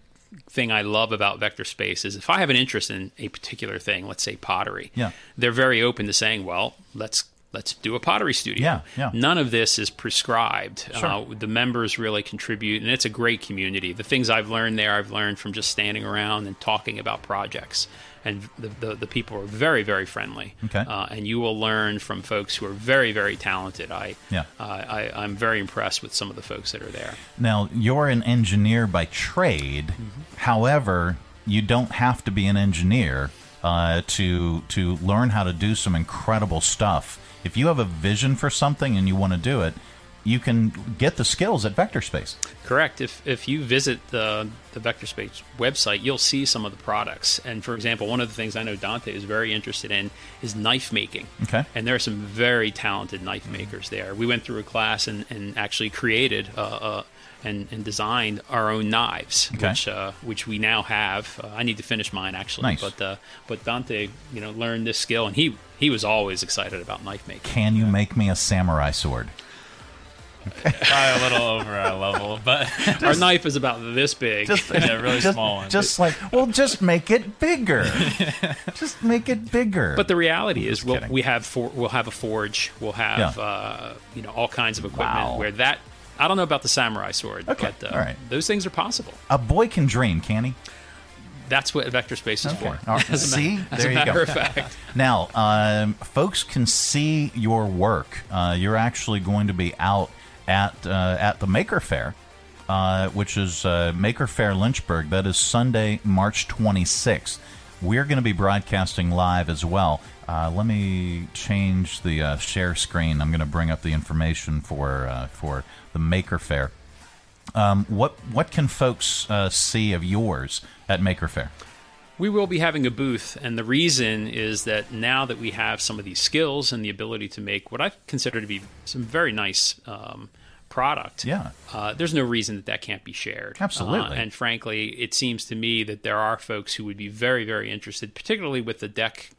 thing I love about Vector Space is if I have an interest in a particular thing, let's say pottery, Yeah. they're very open to saying, well, let's let's do a pottery studio. Yeah, yeah. None of this is prescribed. Sure. Uh, the members really contribute, and it's a great community. The things I've learned there, I've learned from just standing around and talking about projects. And the, the, the people are very, very friendly. Okay. Uh, and you will learn from folks who are very, very talented. I, Yeah. uh, I, I'm very impressed with some of the folks that are there. Now you're an engineer by trade. Mm-hmm. However, you don't have to be an engineer uh, to to learn how to do some incredible stuff. If you have a vision for something and you want to do it, you can get the skills at Vector Space. Correct. If if you visit the the Vector Space website, you'll see some of the products. And for example, one of the things I know Dante is very interested in is knife making. Okay. And there are some very talented knife makers there. We went through a class and, and actually created uh, uh, and, and designed our own knives, Okay. which uh, which we now have. Uh, I need to finish mine actually, Nice. but uh, but Dante, you know, learned this skill, and he he was always excited about knife making. Can you make me a samurai sword? Probably a little over our level, but our knife is about this big. yeah, really just, small one. Just like, well, just make it bigger. (laughs) just make it bigger. But the reality is, we'll, we have for, we'll have a forge, we'll have Yeah. uh, you know all kinds of equipment Wow. where that. I don't know about the samurai sword, Okay, but uh, all right. those things are possible. a boy can dream, can he? That's what vector space is Okay. for. All right. As a, See, ma- as there a you matter go. of fact, (laughs) Now, um, folks can see your work. Uh, you're actually going to be out at uh, at the Maker Faire, uh, which is uh, Maker Faire Lynchburg. That is Sunday, March 26th. We're going to be broadcasting live as well. Uh, let me change the uh, share screen. I'm going to bring up the information for for the Maker Faire. Um, what what can folks see of yours at Maker Faire? We will be having a booth, and the reason is that now that we have some of these skills and the ability to make what I consider to be some very nice um, product, Yeah. uh, there's no reason that that can't be shared. Absolutely. Uh, and frankly, it seems to me that there are folks who would be very, very interested, particularly with the deck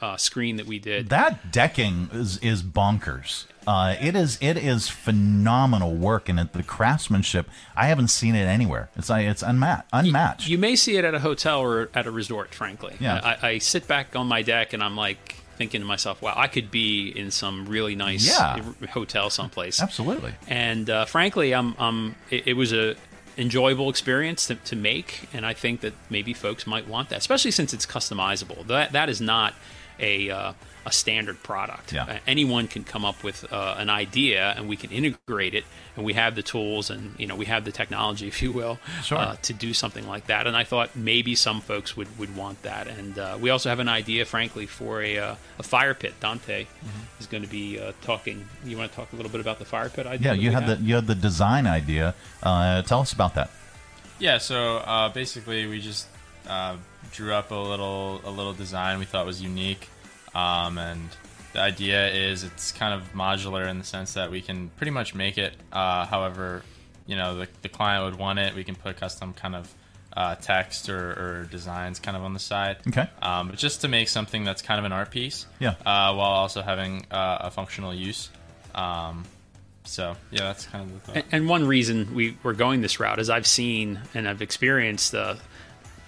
uh, screen that we did. That decking is is bonkers. Uh, it is it is phenomenal work, and it, the craftsmanship I haven't seen it anywhere. It's like it's unmatched. Unmatched. You may see it at a hotel or at a resort, frankly. Yeah. I, I sit back on my deck and I'm like thinking to myself, wow, I could be in some really nice Yeah. hotel someplace. Absolutely. And uh, frankly, I'm, I'm, it, it was a enjoyable experience to, to make, and I think that maybe folks might want that, especially since it's customizable. That that is not a uh, a standard product. Yeah. Uh, anyone can come up with uh, an idea, and we can integrate it, and we have the tools, and you know we have the technology, (laughs) if you will, Sure. uh, to do something like that. And I thought maybe some folks would, would want that. And uh, we also have an idea, frankly, for a, uh, a fire pit. Dante Mm-hmm. is going to be uh, talking. You want to talk a little bit about the fire pit idea? Yeah, you we had the you had the design idea. Uh, tell us about that. Yeah, so uh, basically we just uh, drew up a little a little design we thought was unique, um, and the idea is it's kind of modular in the sense that we can pretty much make it uh, however you know the, the client would want it. We can put custom kind of uh, text or, or designs kind of on the side. Okay. Um, but just to make something that's kind of an art piece. Yeah. Uh, while also having uh, a functional use. Um, so yeah, that's kind of the thought. And, and one reason we we're going this route is I've seen and I've experienced uh,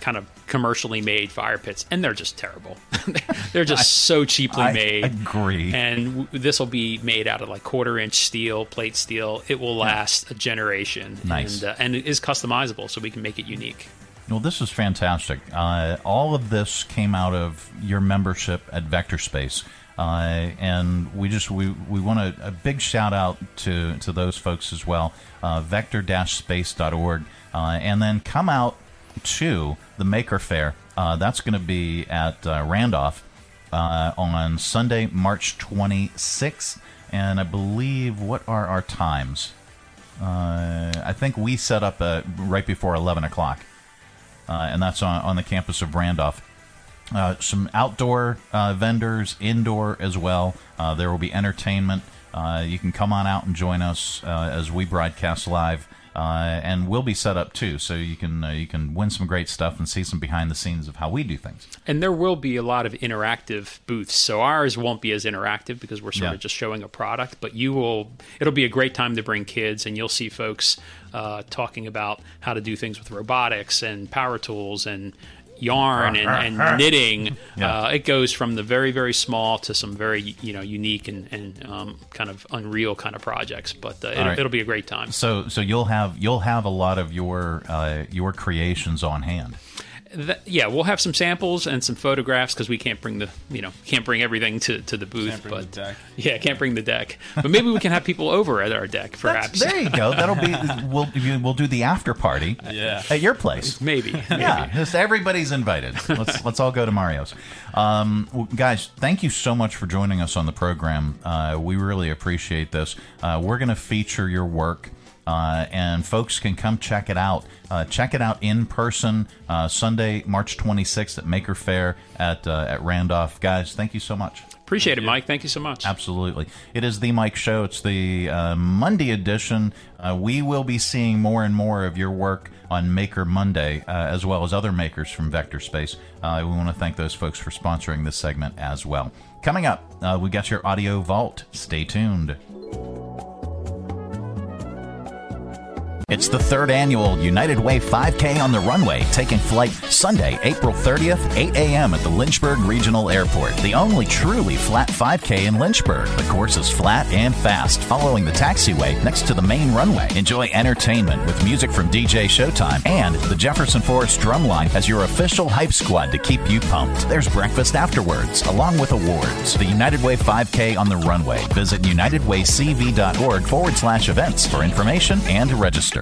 kind of commercially made fire pits, and they're just terrible. (laughs) they're just so cheaply I made. agree. And this will be made out of like quarter inch steel, plate steel. It will last a generation. Nice. And, uh, and it is customizable, so we can make it unique. Well, this is fantastic. Uh, all of this came out of your membership at Vector Space. Uh, and we just we, we want a, a big shout out to, to those folks as well uh, vector-space.org uh, and then come out to the maker faire. Uh, that's going to be at uh, randolph uh, on sunday march 26th and i believe what are our times? Uh, i think we set up uh, right before 11 o'clock. Uh, and that's on, on the campus of randolph. Some outdoor vendors, indoor as well. There will be entertainment. You can come on out and join us as we broadcast live, uh, and we'll be set up too, so you can you can win some great stuff and see some behind the scenes of how we do things. And there will be a lot of interactive booths. So ours won't be as interactive because we're sort Yeah. of just showing a product, but you will it'll be a great time to bring kids and you'll see folks uh, talking about how to do things with robotics and power tools and yarn and, and (laughs) knitting. Yeah. Uh, it goes from the very, very small to some very, you know, unique and, and um, kind of unreal kind of projects. But uh, it'll, right. it'll be a great time. So so you'll have you'll have a lot of your uh, your creations on hand. Th- yeah, we'll have some samples and some photographs because we can't bring the you know can't bring everything to, to the booth. Can't bring but the deck. yeah, can't bring the deck. But maybe we can have people over at our deck, perhaps. There you go. That'll be we'll we'll do the after party Yeah. at your place. maybe. Yeah, just everybody's invited. Let's let's all go to Mario's. Um, well, guys, thank you so much for joining us on the program. Uh, we really appreciate this. Uh, we're going to feature your work. Uh, and folks can come check it out. Uh, check it out in person uh, Sunday, March 26th at Maker Faire at uh, at Randolph. Guys, thank you so much. Appreciate it, Mike. Thank you so much. Absolutely. It is the Mike Show. It's the uh, Monday edition. Uh, we will be seeing more and more of your work on Maker Monday, uh, as well as other makers from Vector Space. Uh, we want to thank those folks for sponsoring this segment as well. Coming up, uh, we got your audio vault. Stay tuned. It's the third annual United Way 5K on the runway, taking flight Sunday, April 30th, 8 a.m. at the Lynchburg Regional Airport. The only truly flat 5K in Lynchburg. The course is flat and fast, following the taxiway next to the main runway. Enjoy entertainment with music from DJ Showtime, and the Jefferson Forest Drumline as your official hype squad to keep you pumped. There's breakfast afterwards, along with awards. The United Way 5K on the runway. Visit unitedwaycv.org forward slash events for information and to register.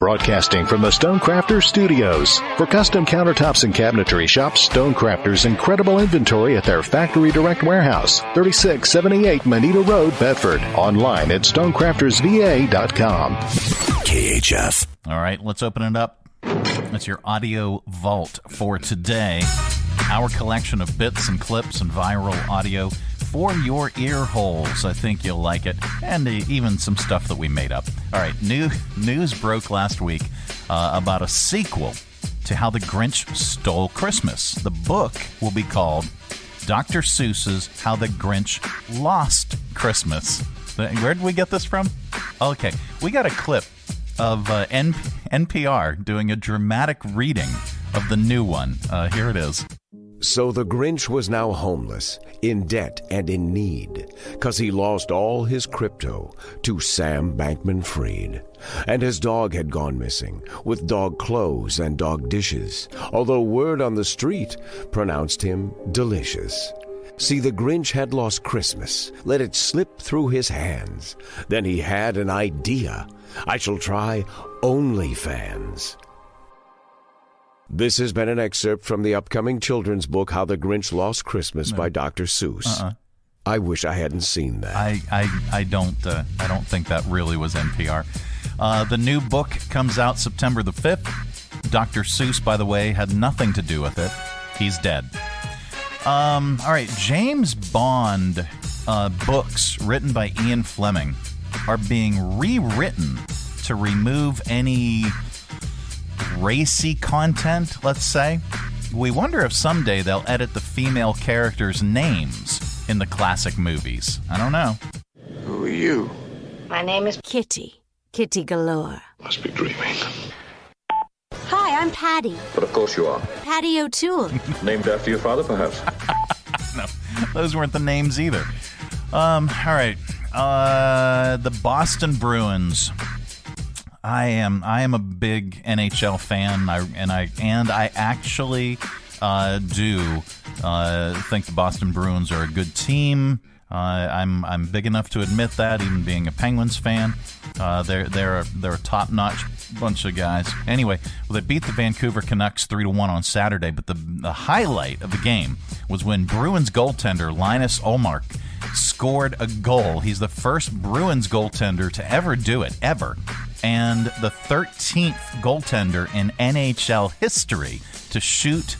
Broadcasting from the Stonecrafters Studios. For custom countertops and cabinetry, shop Stonecrafters' incredible inventory at their Factory Direct Warehouse, 3678 Moneta Road, Bedford. Online at stonecraftersva.com. KHF. All right, let's open it up. That's your audio vault for today. Our collection of bits and clips and viral audio for your ear holes. I think you'll like it, and uh, even some stuff that we made up. All right, new news broke last week uh, about a sequel to How the Grinch Stole Christmas. The book will be called Dr. Seuss's How the Grinch Lost Christmas. Where did we get this from? Okay, we got a clip of uh, N- NPR doing a dramatic reading of the new one. Uh, here it is. So the Grinch was now homeless, in debt, and in need, because he lost all his crypto to Sam Bankman Fried. And his dog had gone missing, with dog clothes and dog dishes, although word on the street pronounced him delicious. See, the Grinch had lost Christmas, let it slip through his hands. Then he had an idea. I shall try OnlyFans. This has been an excerpt from the upcoming children's book How the Grinch Lost Christmas by Dr. Seuss. Uh-uh. I wish I hadn't seen that. I I, I don't uh, I don't think that really was NPR. Uh, the new book comes out September the fifth. Dr. Seuss, by the way, had nothing to do with it. He's dead. Um, all right, James Bond uh, books written by Ian Fleming are being rewritten to remove any racy content, let's say. We wonder if someday they'll edit the female characters' names in the classic movies. I don't know. Who are you? My name is Kitty. Kitty galore. Must be dreaming. Hi, I'm Patty. But of course you are. Patty O'Toole. (laughs) Named after your father, perhaps? (laughs) no, those weren't the names either. Um, all right. Uh, the Boston Bruins. I am I am a big NHL fan. I, and I and I actually uh, do uh, think the Boston Bruins are a good team. Uh, I'm I'm big enough to admit that, even being a Penguins fan. Uh, they're they're a, they're a top notch bunch of guys. Anyway, well, they beat the Vancouver Canucks three to one on Saturday. But the the highlight of the game was when Bruins goaltender Linus Ullmark scored a goal. He's the first Bruins goaltender to ever do it, ever, and the 13th goaltender in NHL history to shoot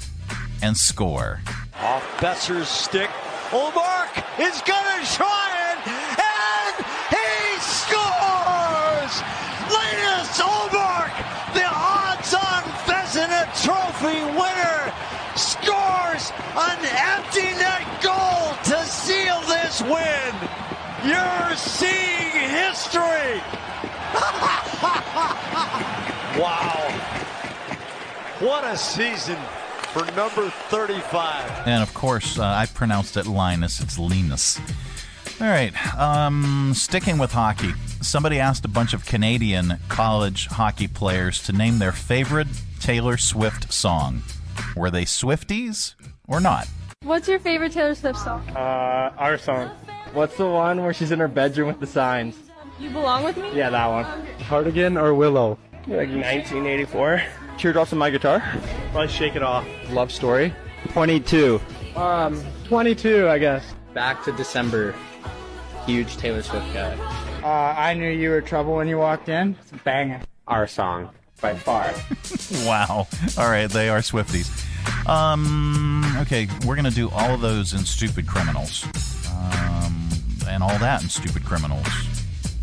and score. Off Boeser's stick. Ullmark is going to try it, and he scores! Linus Ullmark, the odds-on Vezina Trophy winner, scores an empty net goal this win. You're seeing history. (laughs) wow. What a season for number 35. And of course, uh, I pronounced it Linus. It's Linus. All right. Um, sticking with hockey, somebody asked a bunch of Canadian college hockey players to name their favorite Taylor Swift song. Were they Swifties or not? What's your favorite Taylor Swift song? Uh, our song. What's the one where she's in her bedroom with the signs? You belong with me? Yeah, that one. Cardigan or Willow? Like 1984. Teardrops on my guitar. Probably Shake It Off. Love Story. 22. Um, 22, I guess. Back to December. Huge Taylor Swift guy. Uh, I knew you were trouble when you walked in. It's a banger. Our song, by far. (laughs) wow. All right, they are Swifties. Um, okay, we're going to do all of those in Stupid Criminals. Um, and all that in Stupid Criminals.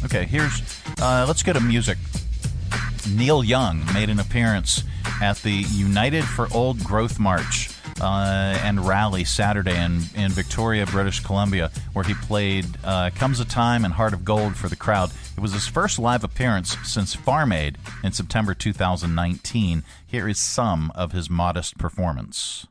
Okay, here's, uh, let's go to music. Neil Young made an appearance at the United for Old Growth March uh, and rally Saturday in, in Victoria, British Columbia, where he played uh, Comes a Time and Heart of Gold for the crowd. It was his first live appearance since Farm Aid in September 2019. Here is some of his modest performance.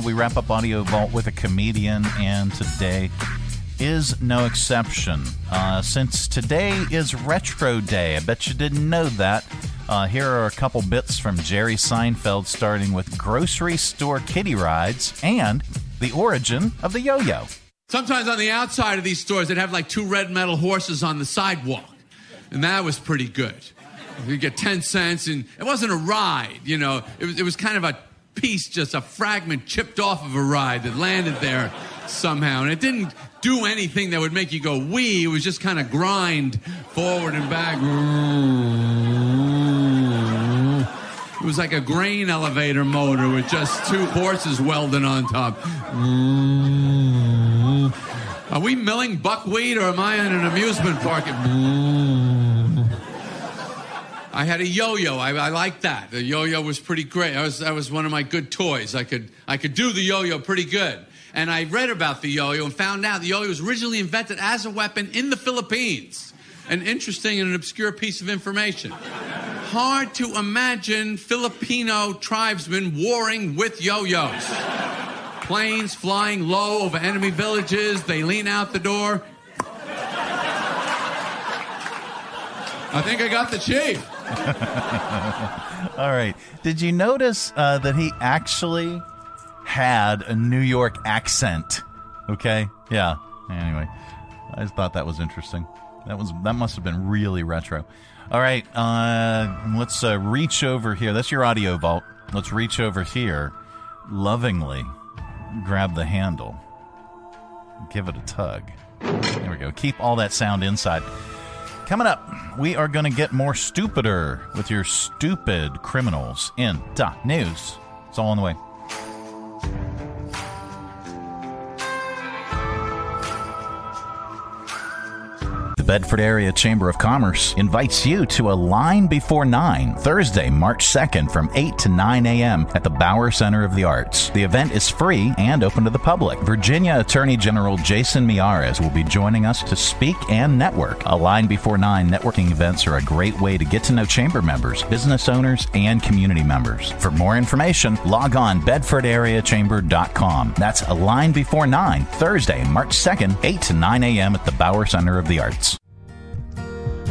Uh, we wrap up Audio Vault with a comedian, and today is no exception. Uh, since today is Retro Day, I bet you didn't know that. Uh, here are a couple bits from Jerry Seinfeld, starting with grocery store kitty rides and the origin of the yo yo. Sometimes on the outside of these stores, they'd have like two red metal horses on the sidewalk. And that was pretty good. You get 10 cents, and it wasn't a ride, you know, it was, it was kind of a piece, just a fragment chipped off of a ride that landed there somehow. And it didn't do anything that would make you go wee, it was just kind of grind forward and back. It was like a grain elevator motor with just two horses welded on top. Are we milling buckwheat or am I in an amusement park? I had a yo-yo. I, I liked that. The yo-yo was pretty great. That was, that was one of my good toys. I could, I could do the yo-yo pretty good. And I read about the yo-yo and found out the yo-yo was originally invented as a weapon in the Philippines. An interesting and an obscure piece of information. Hard to imagine Filipino tribesmen warring with yo-yos. Planes flying low over enemy villages. They lean out the door. I think I got the chief. (laughs) All right. Did you notice uh, that he actually had a New York accent? Okay. Yeah. Anyway, I just thought that was interesting. That was that must have been really retro. All right. Uh, let's uh, reach over here. That's your audio vault. Let's reach over here. Lovingly grab the handle. Give it a tug. There we go. Keep all that sound inside. Coming up, we are going to get more stupider with your stupid criminals in the news. It's all on the way. Bedford Area Chamber of Commerce invites you to a line before 9 Thursday, March 2nd from 8 to 9 a.m. at the Bower Center of the Arts. The event is free and open to the public. Virginia Attorney General Jason Miyares will be joining us to speak and network. A line before 9 networking events are a great way to get to know chamber members, business owners, and community members. For more information, log on bedfordareachamber.com. That's a line before 9 Thursday, March 2nd, 8 to 9 a.m. at the Bower Center of the Arts.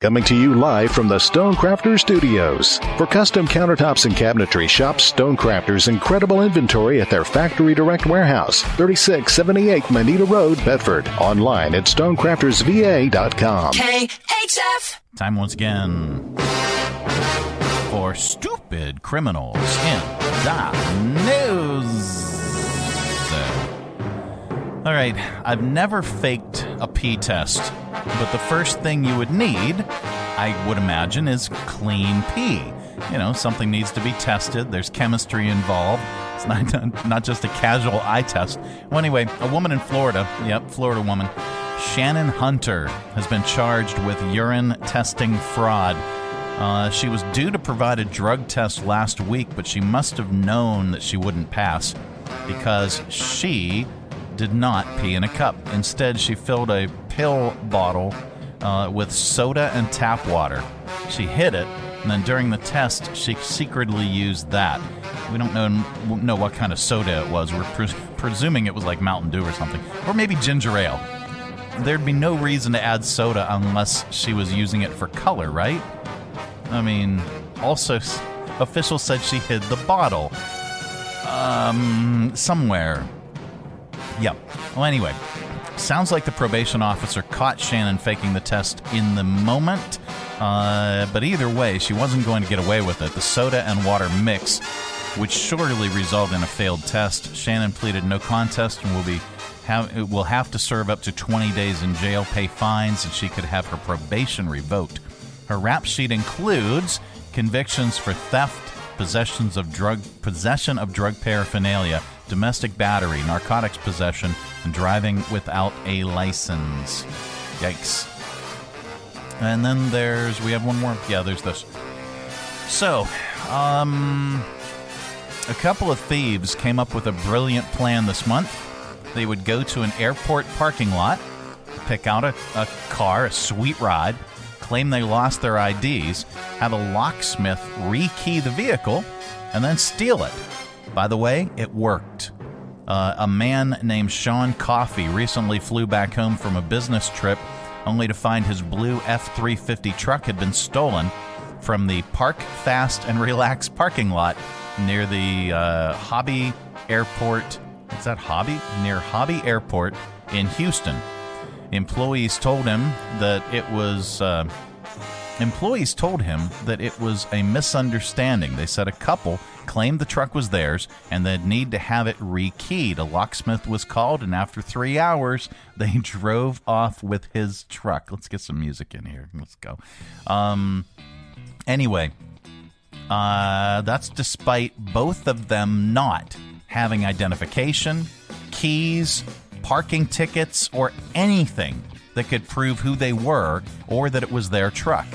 Coming to you live from the Stonecrafter Studios. For custom countertops and cabinetry, shop Stonecrafter's incredible inventory at their Factory Direct Warehouse, 3678 Moneta Road, Bedford. Online at stonecraftersva.com. KHF. Time once again for stupid criminals in the news. All right, I've never faked a pee test, but the first thing you would need, I would imagine, is clean pee. You know, something needs to be tested. There's chemistry involved. It's not (laughs) not just a casual eye test. Well, anyway, a woman in Florida, yep, Florida woman, Shannon Hunter, has been charged with urine testing fraud. Uh, she was due to provide a drug test last week, but she must have known that she wouldn't pass because she did not pee in a cup. Instead, she filled a pill bottle uh, with soda and tap water. She hid it, and then during the test, she secretly used that. We don't know know what kind of soda it was. We're pres- presuming it was like Mountain Dew or something, or maybe ginger ale. There'd be no reason to add soda unless she was using it for color, right? I mean, also, officials said she hid the bottle um, somewhere. Yep. Well, anyway, sounds like the probation officer caught Shannon faking the test in the moment. Uh, but either way, she wasn't going to get away with it. The soda and water mix would surely result in a failed test. Shannon pleaded no contest and will be have, will have to serve up to 20 days in jail, pay fines, and she could have her probation revoked. Her rap sheet includes convictions for theft, possessions of drug possession of drug paraphernalia, domestic battery, narcotics possession, and driving without a license. Yikes. And then there's we have one more. Yeah, there's this. So, um a couple of thieves came up with a brilliant plan this month. They would go to an airport parking lot, pick out a, a car, a sweet ride, claim they lost their IDs, have a locksmith rekey the vehicle, and then steal it. By the way, it worked. Uh, a man named Sean Coffey recently flew back home from a business trip only to find his blue F 350 truck had been stolen from the Park Fast and Relax parking lot near the uh, Hobby Airport. Is that Hobby? Near Hobby Airport in Houston. Employees told him that it was uh, Employees told him that it was a misunderstanding. They said a couple claimed the truck was theirs and they'd need to have it rekeyed. A locksmith was called, and after three hours, (laughs) they drove off with his truck. Let's get some music in here. Let's go. Um, anyway, uh, that's despite both of them not having identification, keys, parking tickets, or anything that could prove who they were or that it was their truck.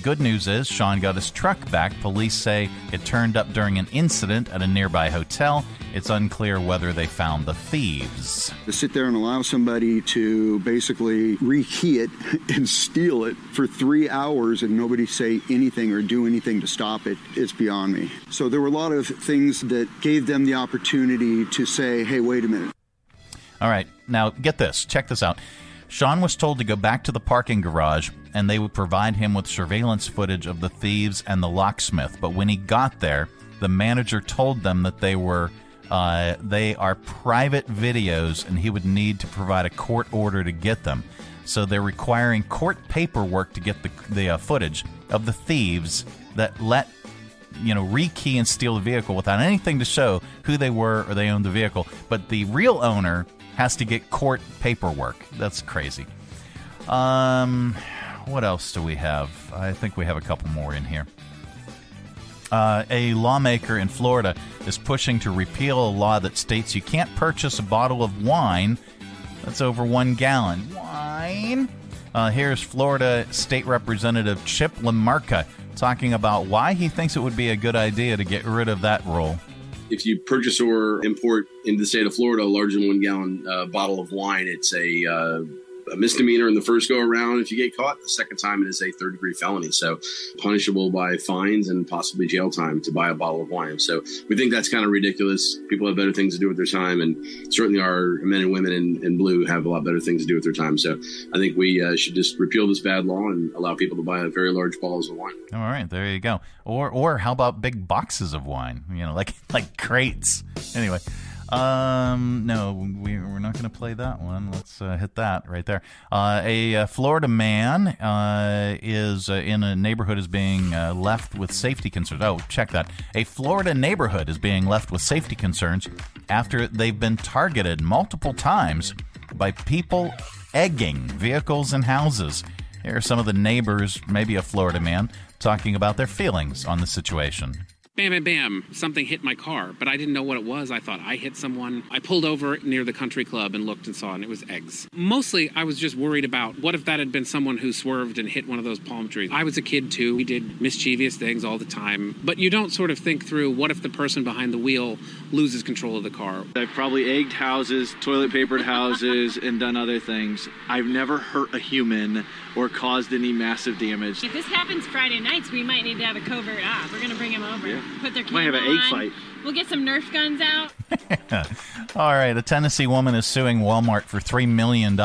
The good news is Sean got his truck back. Police say it turned up during an incident at a nearby hotel. It's unclear whether they found the thieves. To sit there and allow somebody to basically rekey it (laughs) and steal it for three hours and nobody say anything or do anything to stop it, it's beyond me. So there were a lot of things that gave them the opportunity to say, hey, wait a minute. All right, now get this. Check this out. Sean was told to go back to the parking garage and they would provide him with surveillance footage of the thieves and the locksmith. But when he got there, the manager told them that they were uh, they are private videos and he would need to provide a court order to get them. So they're requiring court paperwork to get the the uh, footage of the thieves that let you know rekey and steal the vehicle without anything to show who they were or they owned the vehicle. But the real owner has to get court paperwork. That's crazy. Um, what else do we have? I think we have a couple more in here. Uh, a lawmaker in Florida is pushing to repeal a law that states you can't purchase a bottle of wine that's over one gallon. Wine? Uh, here's Florida State Representative Chip LaMarca talking about why he thinks it would be a good idea to get rid of that rule. If you purchase or import into the state of Florida a larger than one gallon uh, bottle of wine, it's a uh, a misdemeanor in the first go around if you get caught. The second time, it is a third degree felony. So punishable by fines and possibly jail time to buy a bottle of wine. So we think that's kind of ridiculous. People have better things to do with their time. And certainly our men and women in, in blue have a lot better things to do with their time. So I think we uh, should just repeal this bad law and allow people to buy a very large bottles of wine. All right, there you go. Or or how about big boxes of wine? You know, like (laughs) like crates. Anyway. Um, no, we, we're not going to play that one. Let's uh, hit that right there. Uh, a, uh, Florida man uh, is uh, in a neighborhood is being uh, left with safety concerns. Oh, check that. A Florida neighborhood is being left with safety concerns after they've been targeted multiple times by people egging vehicles and houses. Here are some of the neighbors, maybe a Florida man, talking about their feelings on the situation bam, bam, bam, something hit my car, but I didn't know what it was. I thought I hit someone. I pulled over near the country club and looked and saw, and it was eggs. Mostly, I was just worried about what if that had been someone who swerved and hit one of those palm trees. I was a kid too. We did mischievous things all the time, but you don't sort of think through what if the person behind the wheel loses control of the car. I've probably egged houses, toilet papered houses, and done other things. I've never hurt a human or caused any massive damage. If this happens Friday nights, we might need to have a covert op. We're going to bring him over. Yeah. Put their Might have camera an egg on. fight. We'll get some Nerf guns out. (laughs) All right, a Tennessee woman is suing Walmart for $3 million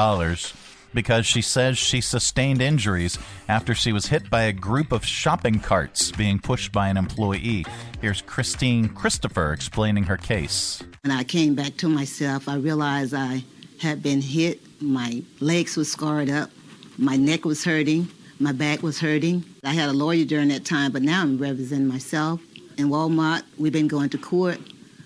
because she says she sustained injuries after she was hit by a group of shopping carts being pushed by an employee. Here's Christine Christopher explaining her case. When I came back to myself, I realized I had been hit. My legs were scarred up. My neck was hurting. My back was hurting. I had a lawyer during that time, but now I'm representing myself. In Walmart, we've been going to court,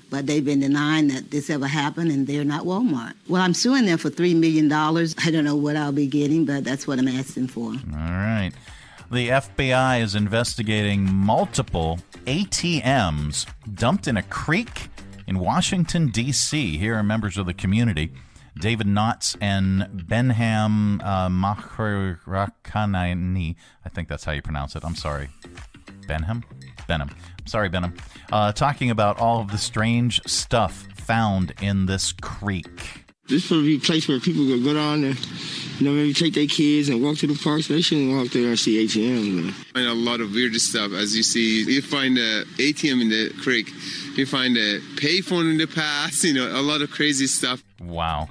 but they've been denying that this ever happened, and they're not Walmart. Well, I'm suing them for $3 million. I don't know what I'll be getting, but that's what I'm asking for. All right. The FBI is investigating multiple ATMs dumped in a creek in Washington, D.C. Here are members of the community. David Knotts and Benham uh. I think that's how you pronounce it. I'm sorry. Benham? Benham. Sorry, Benham. Uh, talking about all of the strange stuff found in this creek. This is be a place where people could go down and, you know, maybe take their kids and walk to the parks. They shouldn't walk there and see ATMs. Find a lot of weird stuff. As you see, you find a ATM in the creek. You find a payphone in the past. (laughs) You know, a lot of crazy stuff. Wow.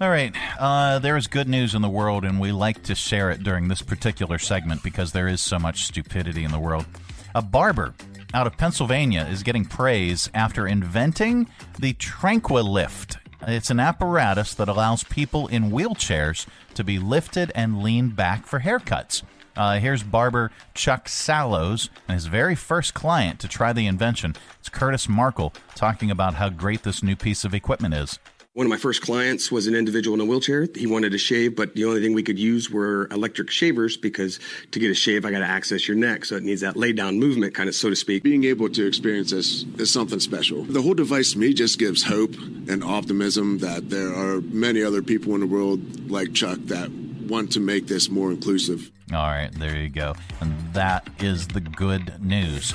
All right. Uh, there is good news in the world, and we like to share it during this particular segment because there is so much stupidity in the world. A barber out of Pennsylvania is getting praise after inventing the Tranquilift. It's an apparatus that allows people in wheelchairs to be lifted and lean back for haircuts. Uh, here's barber Chuck Sallows and his very first client to try the invention. It's Curtis Markle talking about how great this new piece of equipment is. One of my first clients was an individual in a wheelchair. He wanted to shave, but the only thing we could use were electric shavers because to get a shave, I got to access your neck. So it needs that lay down movement, kind of, so to speak. Being able to experience this is something special. The whole device to me just gives hope and optimism that there are many other people in the world like Chuck that want to make this more inclusive. All right, there you go. And that is the good news.